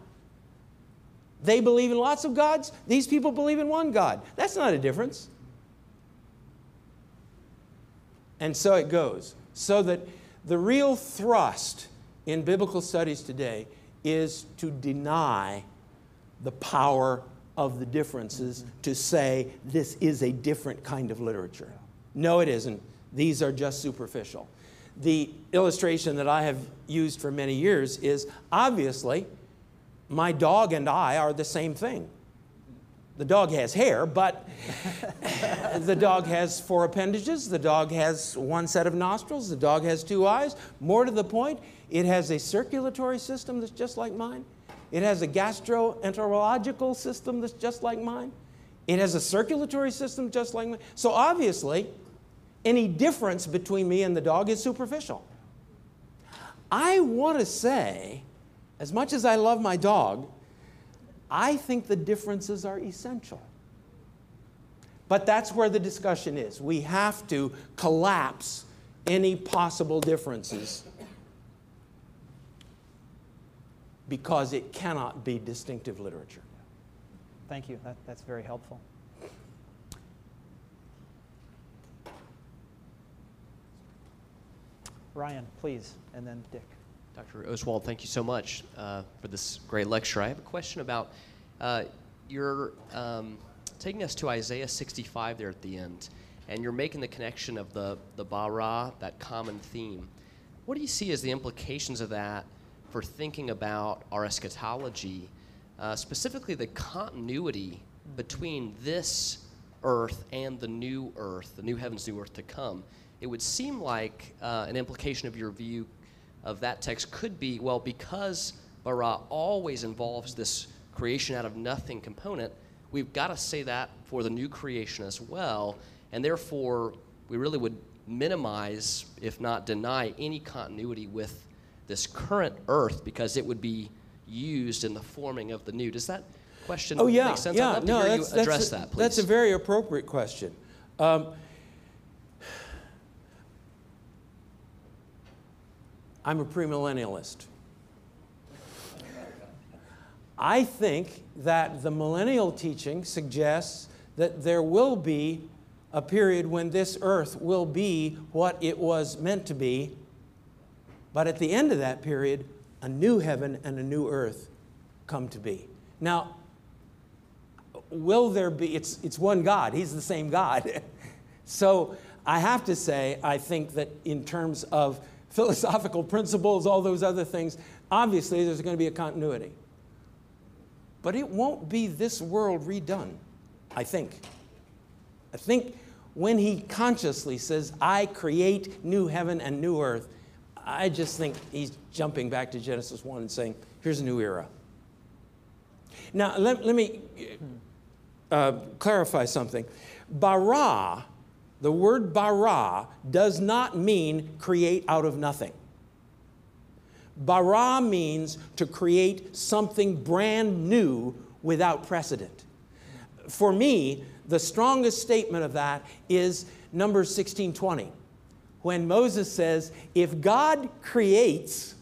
They believe in lots of gods. These people believe in one God. That's not a difference. And so it goes. So that the real thrust in biblical studies today is to deny the power of the differences to say this is a different kind of literature. No, it isn't. These are just superficial. The illustration that I have used for many years is obviously my dog and I are the same thing. The dog has hair, but the dog has four appendages. The dog has one set of nostrils. The dog has two eyes. More to the point, it has a circulatory system that's just like mine. It has a gastroenterological system that's just like mine. It has a circulatory system just like mine. So obviously, any difference between me and the dog is superficial. I want to say as much as I love my dog, I think the differences are essential. But that's where the discussion is. We have to collapse any possible differences because it cannot be distinctive literature. Thank you. That, that's very helpful. Ryan, please, and then Dick. Dr. Oswalt, thank you so much uh, for this great lecture. I have a question about uh, you're um, taking us to Isaiah 65 there at the end, and you're making the connection of the, the bara, that common theme. What do you see as the implications of that for thinking about our eschatology, uh, specifically the continuity between this earth and the new earth, the new heavens, new earth to come? It would seem like uh, an implication of your view of that text could be well, because bara always involves this creation out of nothing component, we've got to say that for the new creation as well. And therefore, we really would minimize, if not deny, any continuity with this current earth because it would be used in the forming of the new. Does that question oh, yeah, make sense? Yeah, no, that's, you address a, that, please. That's a very appropriate question. Um, I'm a premillennialist. I think that the millennial teaching suggests that there will be a period when this earth will be what it was meant to be, but at the end of that period, a new heaven and a new earth come to be. Now, will there be, it's, it's one God, He's the same God. so I have to say, I think that in terms of philosophical principles, all those other things, obviously there's going to be a continuity. But it won't be this world redone, I think. I think when he consciously says, I create new heaven and new earth, I just think he's jumping back to Genesis 1 and saying, here's a new era. Now, let, let me uh, clarify something. Bara the word bara does not mean create out of nothing. Bara means to create something brand new without precedent. For me, the strongest statement of that is Numbers 1620, when Moses says, if God creates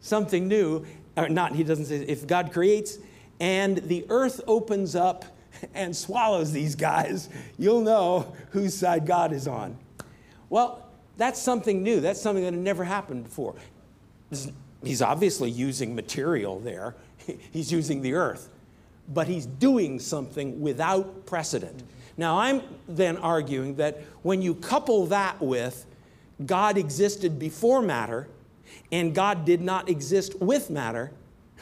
something new, or not, he doesn't say, if God creates and the earth opens up and swallows these guys, you'll know whose side God is on. Well, that's something new. That's something that had never happened before. He's obviously using material there, he's using the earth, but he's doing something without precedent. Now, I'm then arguing that when you couple that with God existed before matter and God did not exist with matter,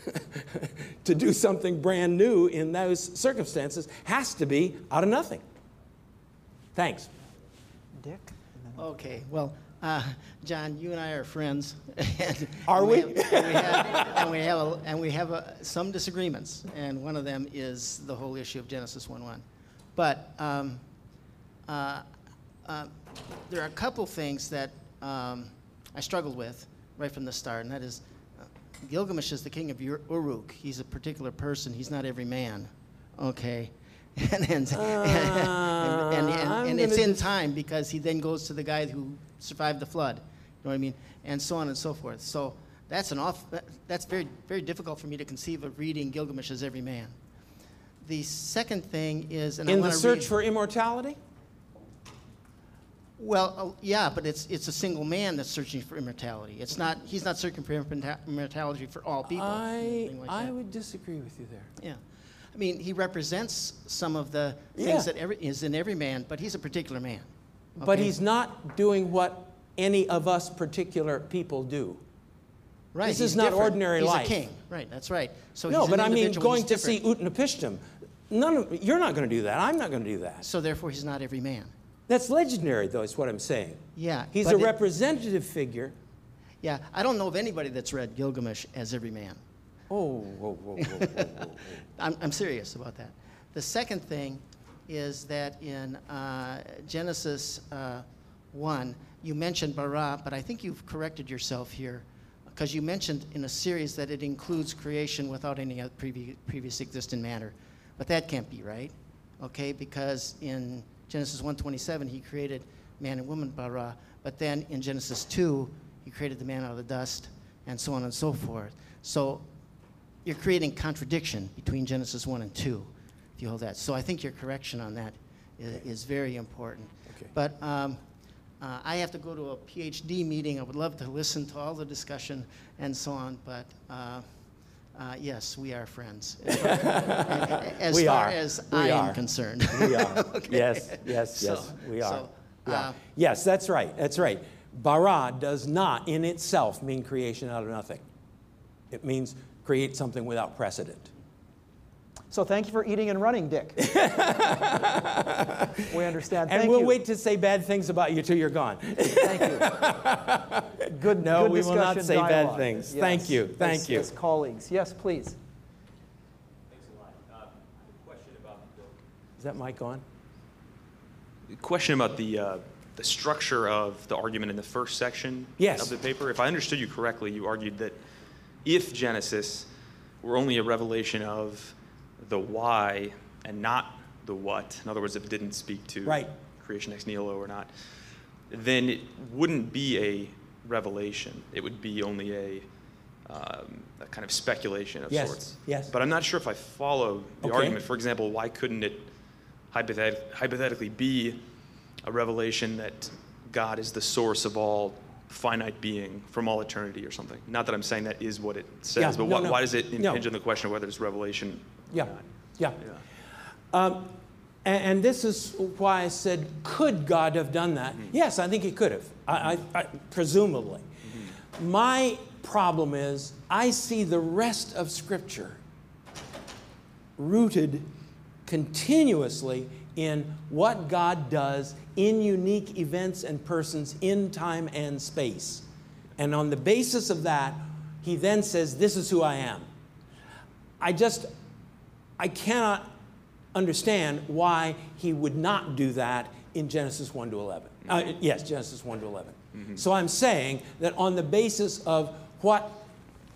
to do something brand new in those circumstances has to be out of nothing. Thanks. Dick? Okay, well, uh, John, you and I are friends. and- Are and we? have- And we have, and we have, a- and we have uh, some disagreements, and one of them is the whole issue of Genesis 1:1. But um, uh, uh, there are a couple things that um, I struggled with right from the start, and that is uh, Gilgamesh is the king of Ur- Uruk. He's a particular person. He's not every man. Okay. And, and, and, and, and, and it's in time because he then goes to the guy who survived the flood. You know what I mean? And so on and so forth. So that's an off. that- That's very very difficult for me to conceive of reading Gilgamesh as every man. The second thing is, and I In the wanna search read- for immortality? well, uh, yeah, but it's it's a single man that's searching for immortality. It's not. He's not searching for immorta- immortality for all people. I, anything like I that. would disagree with you there. Yeah. I mean, he represents some of the Yeah. things that every, is in every man, but he's a particular man. But okay? he's not doing what any of us particular people do. Right. this he's is not different. ordinary he's life. a king. Right. That's right. So no, he's but an I mean, going to see. Utnapishtim, none of, you're not going to do that. I'm not going to do that. So therefore, he's not every man. That's legendary, though, is what I'm saying. Yeah. He's but a it- representative figure. Yeah. I don't know of anybody that's read Gilgamesh as every man. Oh, whoa, whoa, whoa, whoa, whoa. I'm, I'm serious about that. The second thing is that in uh, Genesis uh, 1, you mentioned bara, but I think you've corrected yourself here because you mentioned in a series that it includes creation without any other previ- previous existent matter. But that can't be right, okay? Because in Genesis 1:27, he created man and woman bara, but then in Genesis 2, he created the man out of the dust, and so on and so forth. So you're creating contradiction between Genesis 1 and 2, if you hold that. So I think your correction on that is, is very important. Okay. But um, uh, I have to go to a PhD meeting. I would love to listen to all the discussion and so on, but uh, uh, yes, we are friends. As far as, We far are. as We I are. am concerned. We are. Yes, yes, So- yes, we are. so, Yeah. uh, yes, that's right. That's right. Bara does not in itself mean creation out of nothing. It means create something without precedent. So thank you for eating and running, Dick. we understand. And we'll you. wait to say bad things about you till you're gone. Thank you. Good. No, good we will not discussion, say bad things. Yes. Thank you, thank As- you. As colleagues, yes, please. Thanks a lot. Uh, Question about the, Is that mic on? question about the, uh, the structure of the argument in the first section Yes. of the paper. If I understood you correctly, you argued that if Genesis were only a revelation of the why and not the what, in other words, if it didn't speak to Right. creation ex nihilo or not, then it wouldn't be a revelation. It would be only a, um, a kind of speculation of Yes, sorts. yes. But I'm not sure if I follow the Okay. argument. For example, why couldn't it hypothet- hypothetically be a revelation that God is the source of all finite being from all eternity or something? Not that I'm saying that is what it says, Yeah, but no, why, no. why does it No. impinge on the question of whether it's revelation? Yeah, yeah. Yeah. Um, and, and this is why I said, could God have done that? Yes, I think he could have, I, I, I, presumably. My problem is, I see the rest of Scripture rooted continuously in what God does in unique events and persons in time and space. And on the basis of that, he then says, This is who I am. I just, I cannot understand why he would not do that in Genesis 1 to 11. Uh, mm-hmm. yes, Genesis 1 to 11. Mm-hmm. So I'm saying that on the basis of what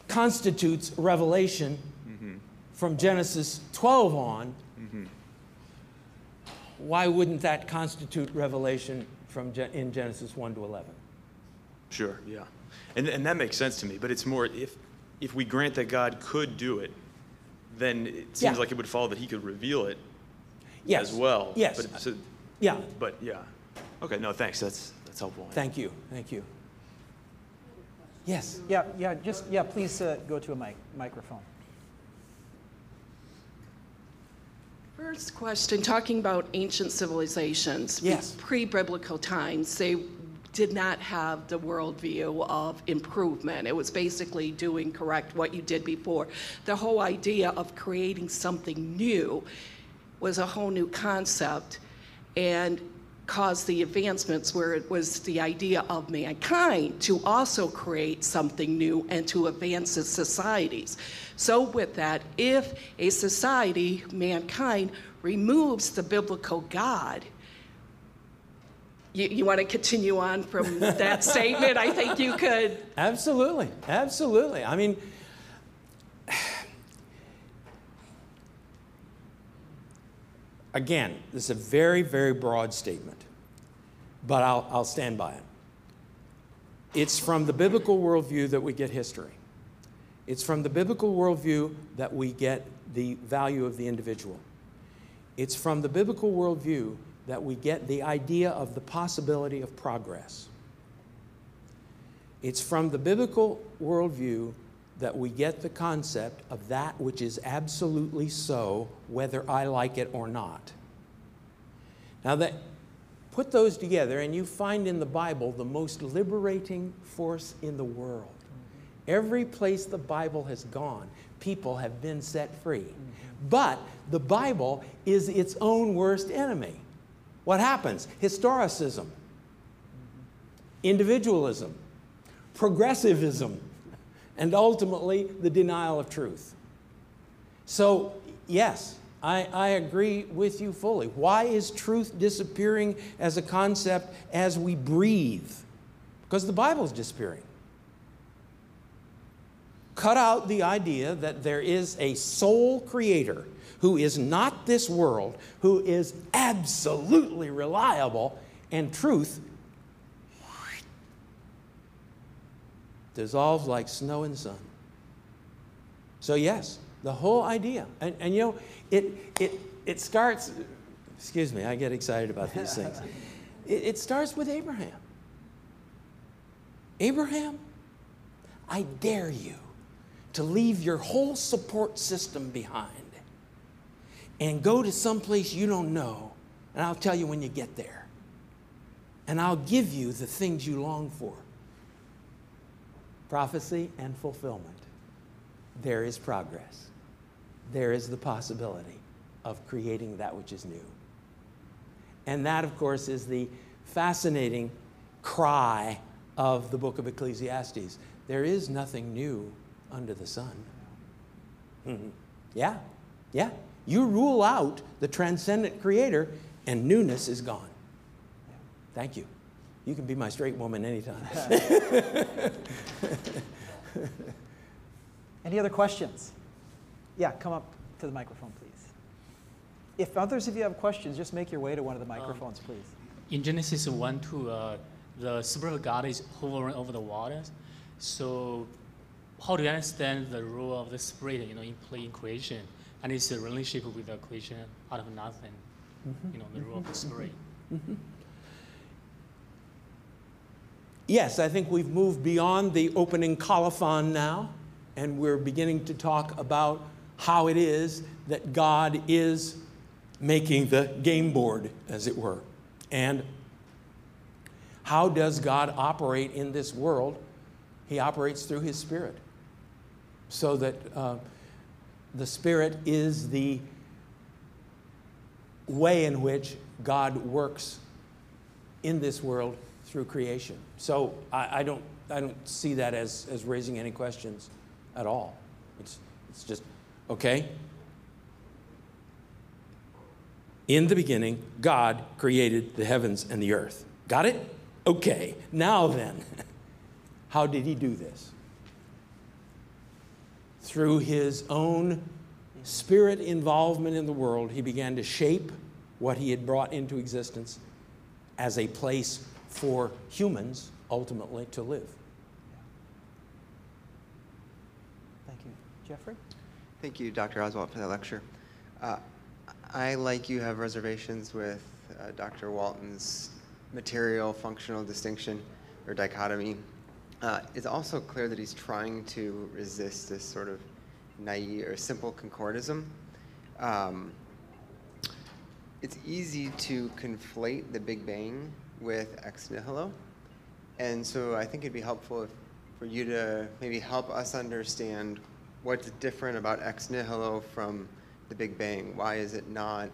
constitutes revelation mm-hmm. from Genesis 12 on, why wouldn't that constitute revelation from Gen- in Genesis 1 to 11? Sure, yeah. And, and that makes sense to me, but it's more if, if we grant that God could do it, then it seems Yeah. like it would follow that he could reveal it Yes. as well. Yes. But, so, Yeah. but yeah. Okay, no, thanks. That's, that's helpful. Thank you. Thank you. Yes. Yeah, yeah, just, yeah, please uh, go to a mic, microphone. First question, talking about ancient civilizations. Yes. Pre-biblical times, they did not have the worldview of improvement. It was basically doing correct what you did before. The whole idea of creating something new was a whole new concept and caused the advancements where it was the idea of mankind to also create something new and to advance its societies. So, with that, if a society, mankind, removes the biblical God, you, you want to continue on from that statement? I think you could. Absolutely, absolutely. I mean, again, this is a very, very broad statement, but I'll, I'll stand by it. It's from the biblical worldview that we get history. It's from the biblical worldview that we get the value of the individual. It's from the biblical worldview that we get the idea of the possibility of progress. It's from the biblical worldview that we get the concept of that which is absolutely so, whether I like it or not. Now, that, put those together, and you find in the Bible the most liberating force in the world. Every place the Bible has gone, people have been set free. Mm-hmm. But the Bible is its own worst enemy. What happens? Historicism, individualism, progressivism, and ultimately the denial of truth. So, yes, I, I, agree with you fully. Why is truth disappearing as a concept as we breathe? Because the Bible is disappearing. Cut out the idea that there is a sole creator who is not this world, who is absolutely reliable, and truth dissolves like snow in sun. So, yes, the whole idea, and, and you know, it, it, it starts, excuse me, I get excited about these things. It, it starts with Abraham. Abraham, I dare you to leave your whole support system behind and go to some place you don't know, and I'll tell you when you get there. And I'll give you the things you long for prophecy and fulfillment. There is progress. There is the possibility of creating that which is new. And that, of course, is the fascinating cry of the book of Ecclesiastes. There is nothing new under the sun. Yeah, yeah. You rule out the transcendent creator, and newness is gone. Thank you. You can be my straight woman anytime. Any other questions? Yeah, come up to the microphone, please. If others of you have questions, just make your way to one of the microphones, um, please. In Genesis 1 2, uh, the Spirit of God is hovering over the waters. So, how do you understand the role of the Spirit, you know, in play in creation? And it's a relationship with the creation out of nothing, mm-hmm. you know, in the role of the Spirit. Mm-hmm. Yes, I think we've moved beyond the opening colophon now, and we're beginning to talk about how it is that God is making the game board, as it were. And how does God operate in this world? He operates through His Spirit. So that uh, the Spirit is the way in which God works in this world through creation. So I, I, don't, I don't see that as, as raising any questions at all. It's, it's just, okay? In the beginning, God created the heavens and the earth. Got it? Okay. Now then, how did he do this? Through his own spirit involvement in the world, he began to shape what he had brought into existence as a place for humans ultimately to live. Thank you. Jeffrey? Thank you, Dr. Oswalt, for that lecture. Uh, I, like you, have reservations with uh, Dr. Walton's material functional distinction or dichotomy. Uh, it's also clear that he's trying to resist this sort of naive or simple concordism. Um, it's easy to conflate the Big Bang with ex nihilo And so I think it'd be helpful if, for you to maybe help us understand what's different about ex nihilo from the Big Bang. Why is it not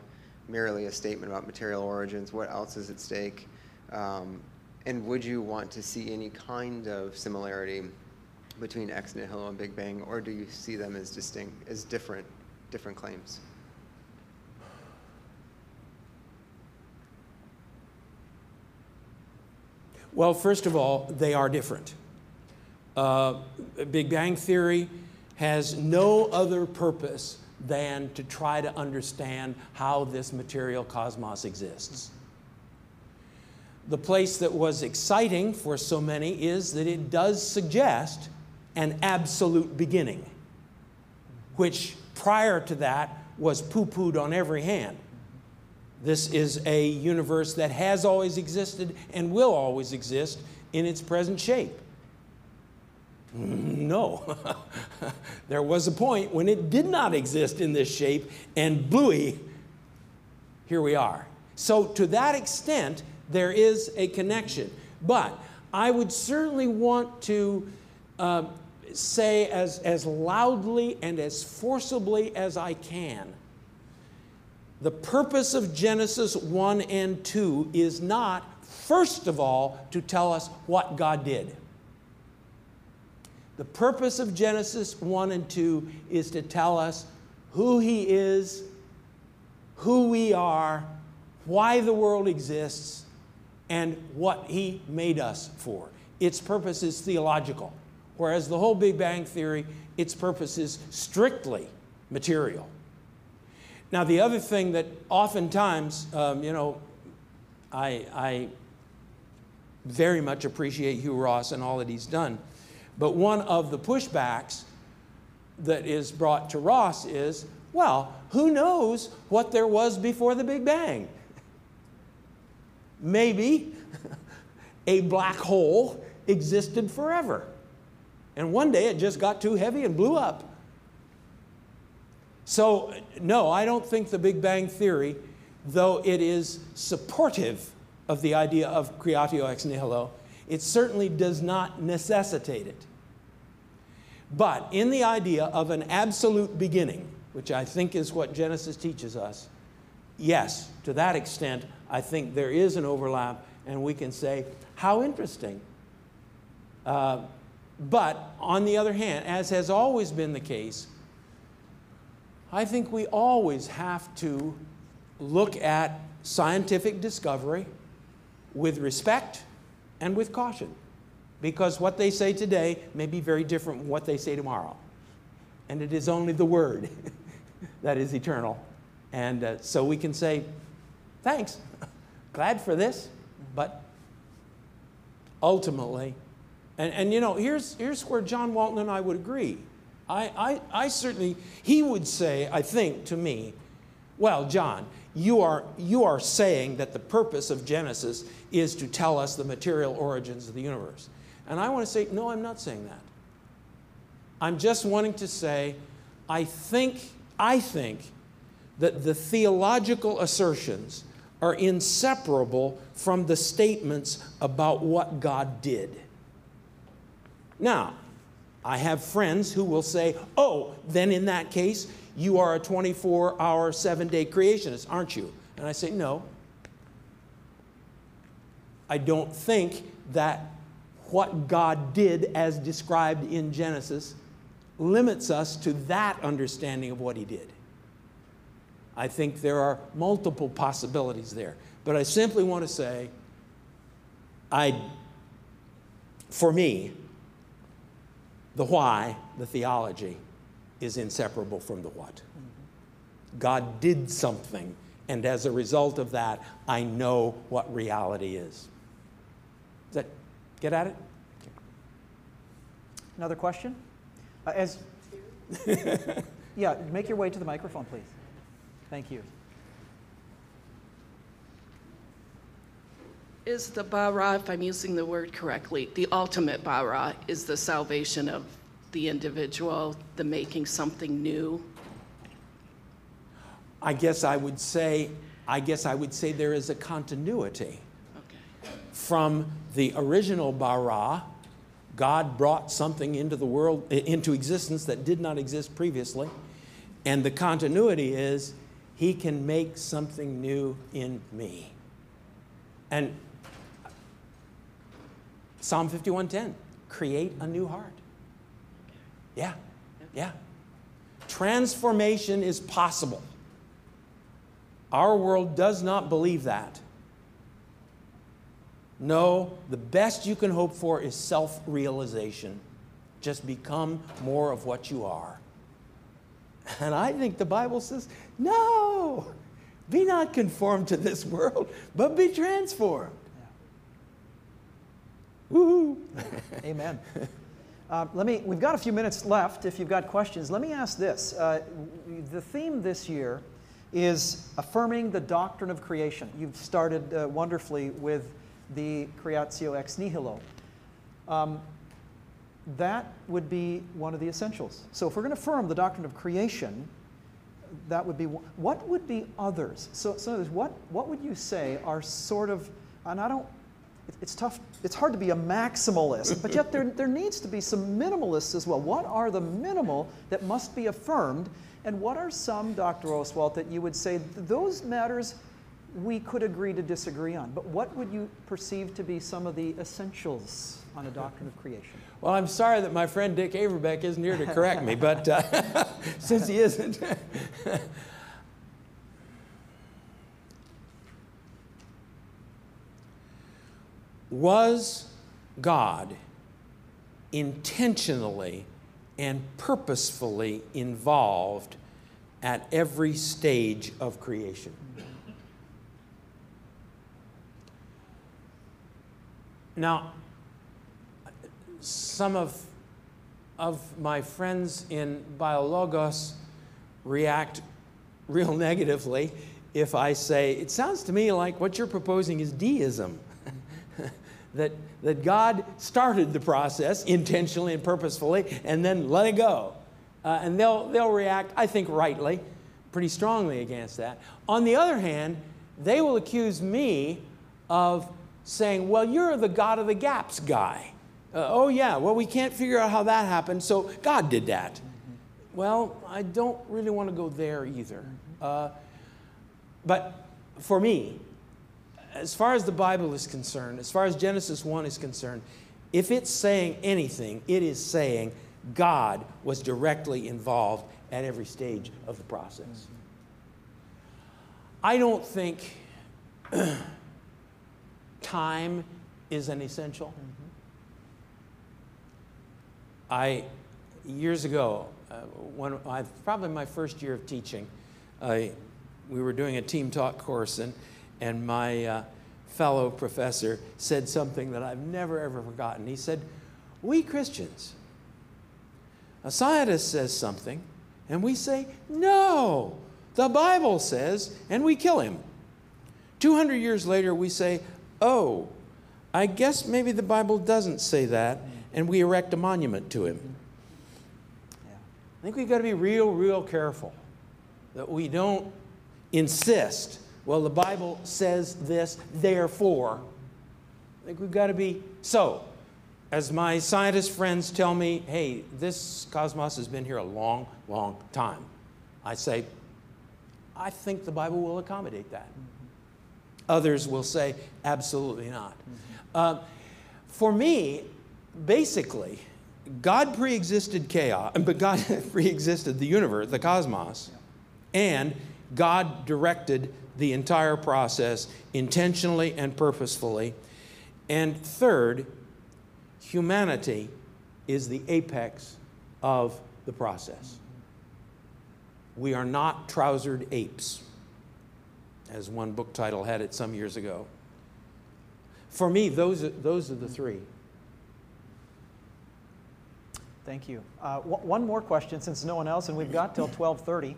merely a statement about material origins? What else is at stake? Um, and would you want to see any kind of similarity between ex nihilo and Big Bang, or do you see them as distinct, as different, different claims? Well, first of all, they are different. Uh, Big Bang Theory has no other purpose than to try to understand how this material cosmos exists. The place that was exciting for so many is that it does suggest an absolute beginning, which prior to that was poo pooed on every hand. This is a universe that has always existed and will always exist in its present shape. No. there was a point when it did not exist in this shape, and bluey, here we are. So, to that extent, there is a connection. But I would certainly want to uh, say as, as loudly and as forcibly as I can the purpose of Genesis 1 and 2 is not, first of all, to tell us what God did. The purpose of Genesis 1 and 2 is to tell us who He is, who we are, why the world exists, and what He made us for. Its purpose is theological, whereas the whole Big Bang Theory, its purpose is strictly material. Now, the other thing that oftentimes, um, you know, I, I very much appreciate Hugh Ross and all that he's done, but one of the pushbacks that is brought to Ross is, well, who knows what there was before the Big Bang? Maybe a black hole existed forever. And one day it just got too heavy and blew up. So, no, I don't think the Big Bang Theory, though it is supportive of the idea of creatio ex nihilo, it certainly does not necessitate it. But in the idea of an absolute beginning, which I think is what Genesis teaches us, yes, to that extent, I think there is an overlap, and we can say, how interesting. Uh, but on the other hand, as has always been the case, I think we always have to look at scientific discovery with respect and with caution because what they say today may be very different from what they say tomorrow. And it is only the Word that is eternal. And uh, so we can say, thanks, glad for this, but ultimately, and, and you know, here's, here's where John Walton and I would agree. I, I, I certainly, he would say, I think, to me, well, John, you are, you are saying that the purpose of Genesis is to tell us the material origins of the universe. And I want to say, no, I'm not saying that. I'm just wanting to say, I think, I think that the theological assertions are inseparable from the statements about what God did. Now, I have friends who will say, oh, then in that case, you are a 24 hour, seven day creationist, aren't you? And I say, no. I don't think that what God did as described in Genesis limits us to that understanding of what He did. I think there are multiple possibilities there. But I simply want to say, I, for me, the why, the theology, is inseparable from the what. God did something, and as a result of that, I know what reality is. Does that get at it? Another question? Uh, as, yeah, make your way to the microphone, please. Thank you. Is the bara, if I'm using the word correctly, the ultimate bara is the salvation of the individual, the making something new? I guess I would say, I guess I would say there is a continuity. Okay. from the original bara. God brought something into the world, into existence that did not exist previously. And the continuity is He can make something new in me. And Psalm 51:10, create a new heart. Yeah, yeah. Transformation is possible. Our world does not believe that. No, the best you can hope for is self realization. Just become more of what you are. And I think the Bible says, no, be not conformed to this world, but be transformed. Yeah. Woohoo! Amen. Uh, let me, we've got a few minutes left if you've got questions. Let me ask this. Uh, the theme this year is affirming the doctrine of creation. You've started uh, wonderfully with the creatio ex nihilo. Um, that would be one of the essentials. So if we're going to affirm the doctrine of creation, that would be what would be others? So, so what, what would you say are sort of, and I don't, it's tough, it's hard to be a maximalist, but yet there, there needs to be some minimalists as well. What are the minimal that must be affirmed? And what are some, Dr. Oswalt, that you would say those matters we could agree to disagree on? But what would you perceive to be some of the essentials on a doctrine of creation? Well, I'm sorry that my friend Dick Averbeck isn't here to correct me, but uh, since he isn't, was God intentionally and purposefully involved at every stage of creation? Now, some of, of my friends in Biologos react real negatively if I say, it sounds to me like what you're proposing is deism. that, that God started the process intentionally and purposefully and then let it go. Uh, and they'll, they'll react, I think rightly, pretty strongly against that. On the other hand, they will accuse me of saying, well, you're the God of the gaps guy. Uh, oh, yeah, well, we can't figure out how that happened, so God did that. Mm-hmm. Well, I don't really want to go there either. Uh, but for me, as far as the Bible is concerned, as far as Genesis 1 is concerned, if it's saying anything, it is saying God was directly involved at every stage of the process. Mm-hmm. I don't think time is an essential. Mm-hmm. I, years ago, uh, I, probably my first year of teaching, I, we were doing a team talk course, and, and my uh, fellow professor said something that I've never ever forgotten. He said, We Christians, a scientist says something, and we say, No, the Bible says, and we kill him. 200 years later, we say, Oh, I guess maybe the Bible doesn't say that and we erect a monument to him. Yeah. I think we've got to be real, real careful that we don't insist, well, the Bible says this, therefore. I think we've got to be so. As my scientist friends tell me, hey, this cosmos has been here a long, long time. I say, I think the Bible will accommodate that. Mm-hmm. Others will say, absolutely not. Mm-hmm. Uh, for me, basically, God pre-existed chaos, but God pre-existed the universe, the cosmos, and God directed the entire process intentionally and purposefully. And third, humanity is the apex of the process. We are not trousered apes, as one book title had it some years ago. For me, those those are the three. Thank you. Uh, one more question, since no one else, and we've got till 12:30,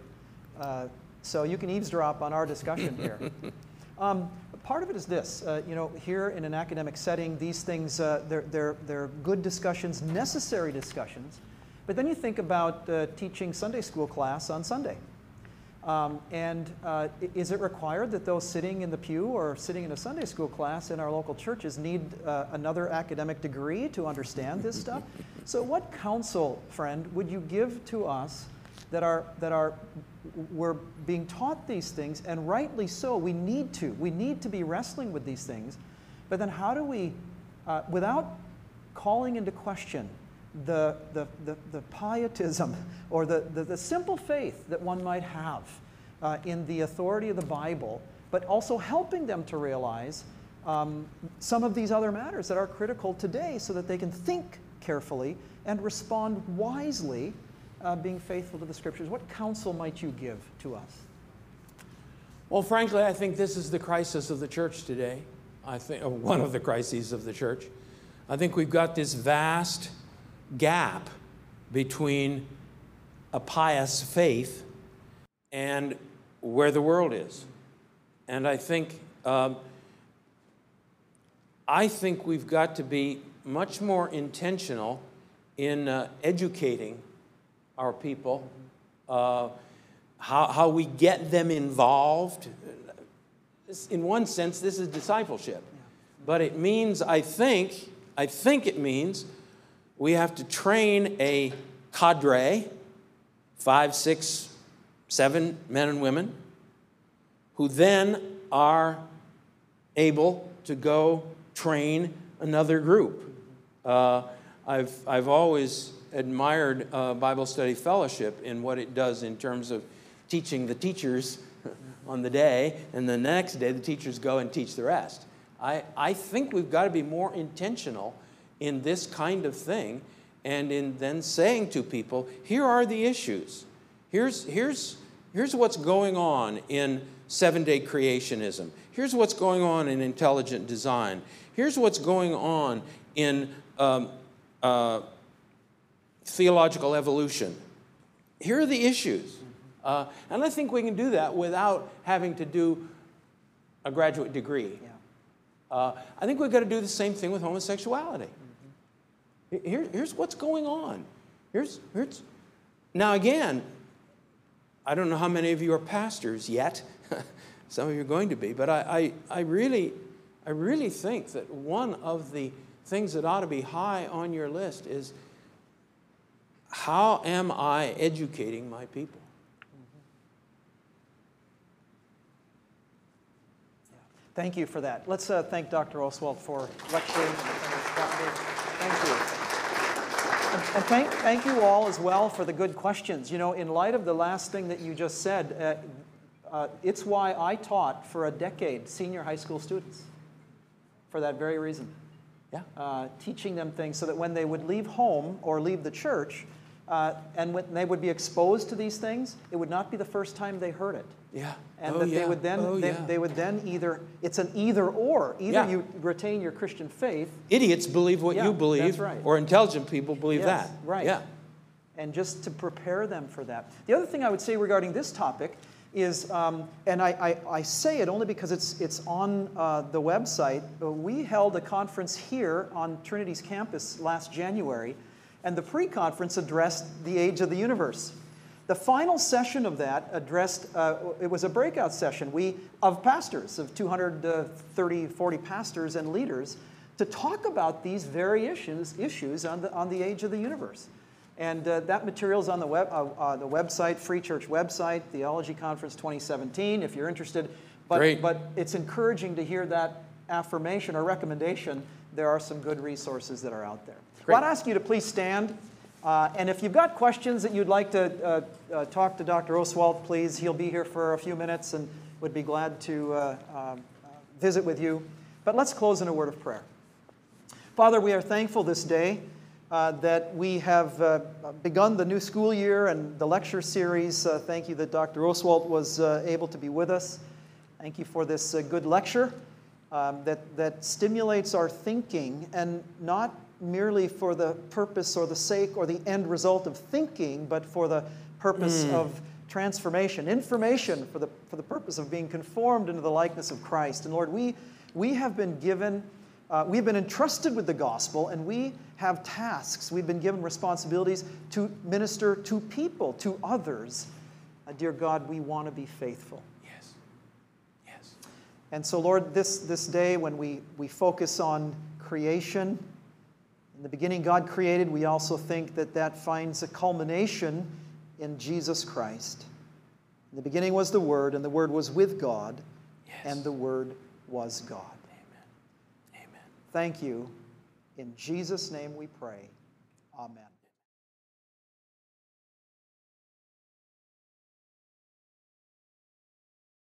uh, so you can eavesdrop on our discussion here. Um, part of it is this, uh, you know, here in an academic setting, these things, uh, they're, they're, they're good discussions, necessary discussions, but then you think about uh, teaching Sunday school class on Sunday. Um, and uh, is it required that those sitting in the pew or sitting in a Sunday school class in our local churches need uh, another academic degree to understand this stuff? So, what counsel, friend, would you give to us that are that are we're being taught these things, and rightly so? We need to. We need to be wrestling with these things. But then, how do we, uh, without calling into question the, the, the, the pietism or the, the, the, simple faith that one might have uh, in the authority of the Bible, but also helping them to realize um, some of these other matters that are critical today so that they can think carefully and respond wisely, uh, being faithful to the scriptures. What counsel might you give to us? Well, frankly, I think this is the crisis of the church today. I think one of the crises of the church. I think we've got this vast gap between a pious faith and where the world is. And I think, um, I think we've got to be much more intentional in uh, educating our people, uh, how, how we get them involved. In one sense, this is discipleship. But it means, I think, I think it means we have to train a cadre, five, six, seven men and women, who then are able to go train another group. Uh, I've, I've always admired uh, Bible Study Fellowship in what it does in terms of teaching the teachers on the day, and the next day the teachers go and teach the rest. I, I think we've got to be more intentional in this kind of thing and in then saying to people, here are the issues. Here's, here's, here's what's going on in seven day creationism. Here's what's going on in intelligent design. Here's what's going on in um, uh, theological evolution. Here are the issues. Uh, and I think we can do that without having to do a graduate degree. Yeah. Uh, I think we've got to do the same thing with homosexuality. Here, here's what's going on. Here's, here's, now, again, I don't know how many of you are pastors yet. Some of you are going to be, but I, I, I, really, I really think that one of the things that ought to be high on your list is how am I educating my people? Thank you for that. Let's uh, thank Dr. Oswalt for lecturing. Thank you. And, thank, thank you all as well for the good questions. You know, in light of the last thing that you just said, uh, uh, it's why I taught for a decade senior high school students, for that very reason. Yeah. Uh, teaching them things so that when they would leave home or leave the church, uh, and when they would be exposed to these things, it would not be the first time they heard it. Yeah. And oh, that yeah. they would then oh, they, yeah. they, would then either it's an either or. Either yeah. you retain your Christian faith. Idiots believe what you believe, right. or intelligent people believe yes, that. Right. Yeah. And just to prepare them for that. The other thing I would say regarding this topic is, um, and I, I, I, say it only because it's, it's on uh, the website, we held a conference here on Trinity's campus last January and the pre conference addressed the age of the universe. The final session of that addressed, uh, it was a breakout session we, of pastors, of 230, 40 pastors and leaders, to talk about these very issues, issues on, the, on the age of the universe. And uh, that material is on the, web, uh, the website, Free Church website, Theology Conference 2017, if you're interested. But, Great. but it's encouraging to hear that affirmation or recommendation. There are some good resources that are out there. Well, I'd ask you to please stand. Uh, and if you've got questions that you'd like to uh, uh, talk to Dr. Oswalt, please, he'll be here for a few minutes and would be glad to uh, um, visit with you. But let's close in a word of prayer. Father, we are thankful this day uh, that we have uh, begun the new school year and the lecture series. thank you that Dr. Oswalt was able to be with us. Thank you for this good lecture um, that, that stimulates our thinking and not merely for the purpose or the sake or the end result of thinking, but for the purpose mm. of transformation, information for the, for the purpose of being conformed into the likeness of Christ. And Lord, we, we have been given, uh, we've been entrusted with the gospel, and we have tasks. We've been given responsibilities to minister to people, to others. Uh, dear God, we want to be faithful. Yes. Yes. And so, Lord, this, this day when we, we focus on creation, the beginning God created, we also think that that finds a culmination in Jesus Christ. In the beginning was the Word, and the Word was with God, Yes. and the Word was God. Amen. Amen. Thank you. In Jesus' name we pray. Amen.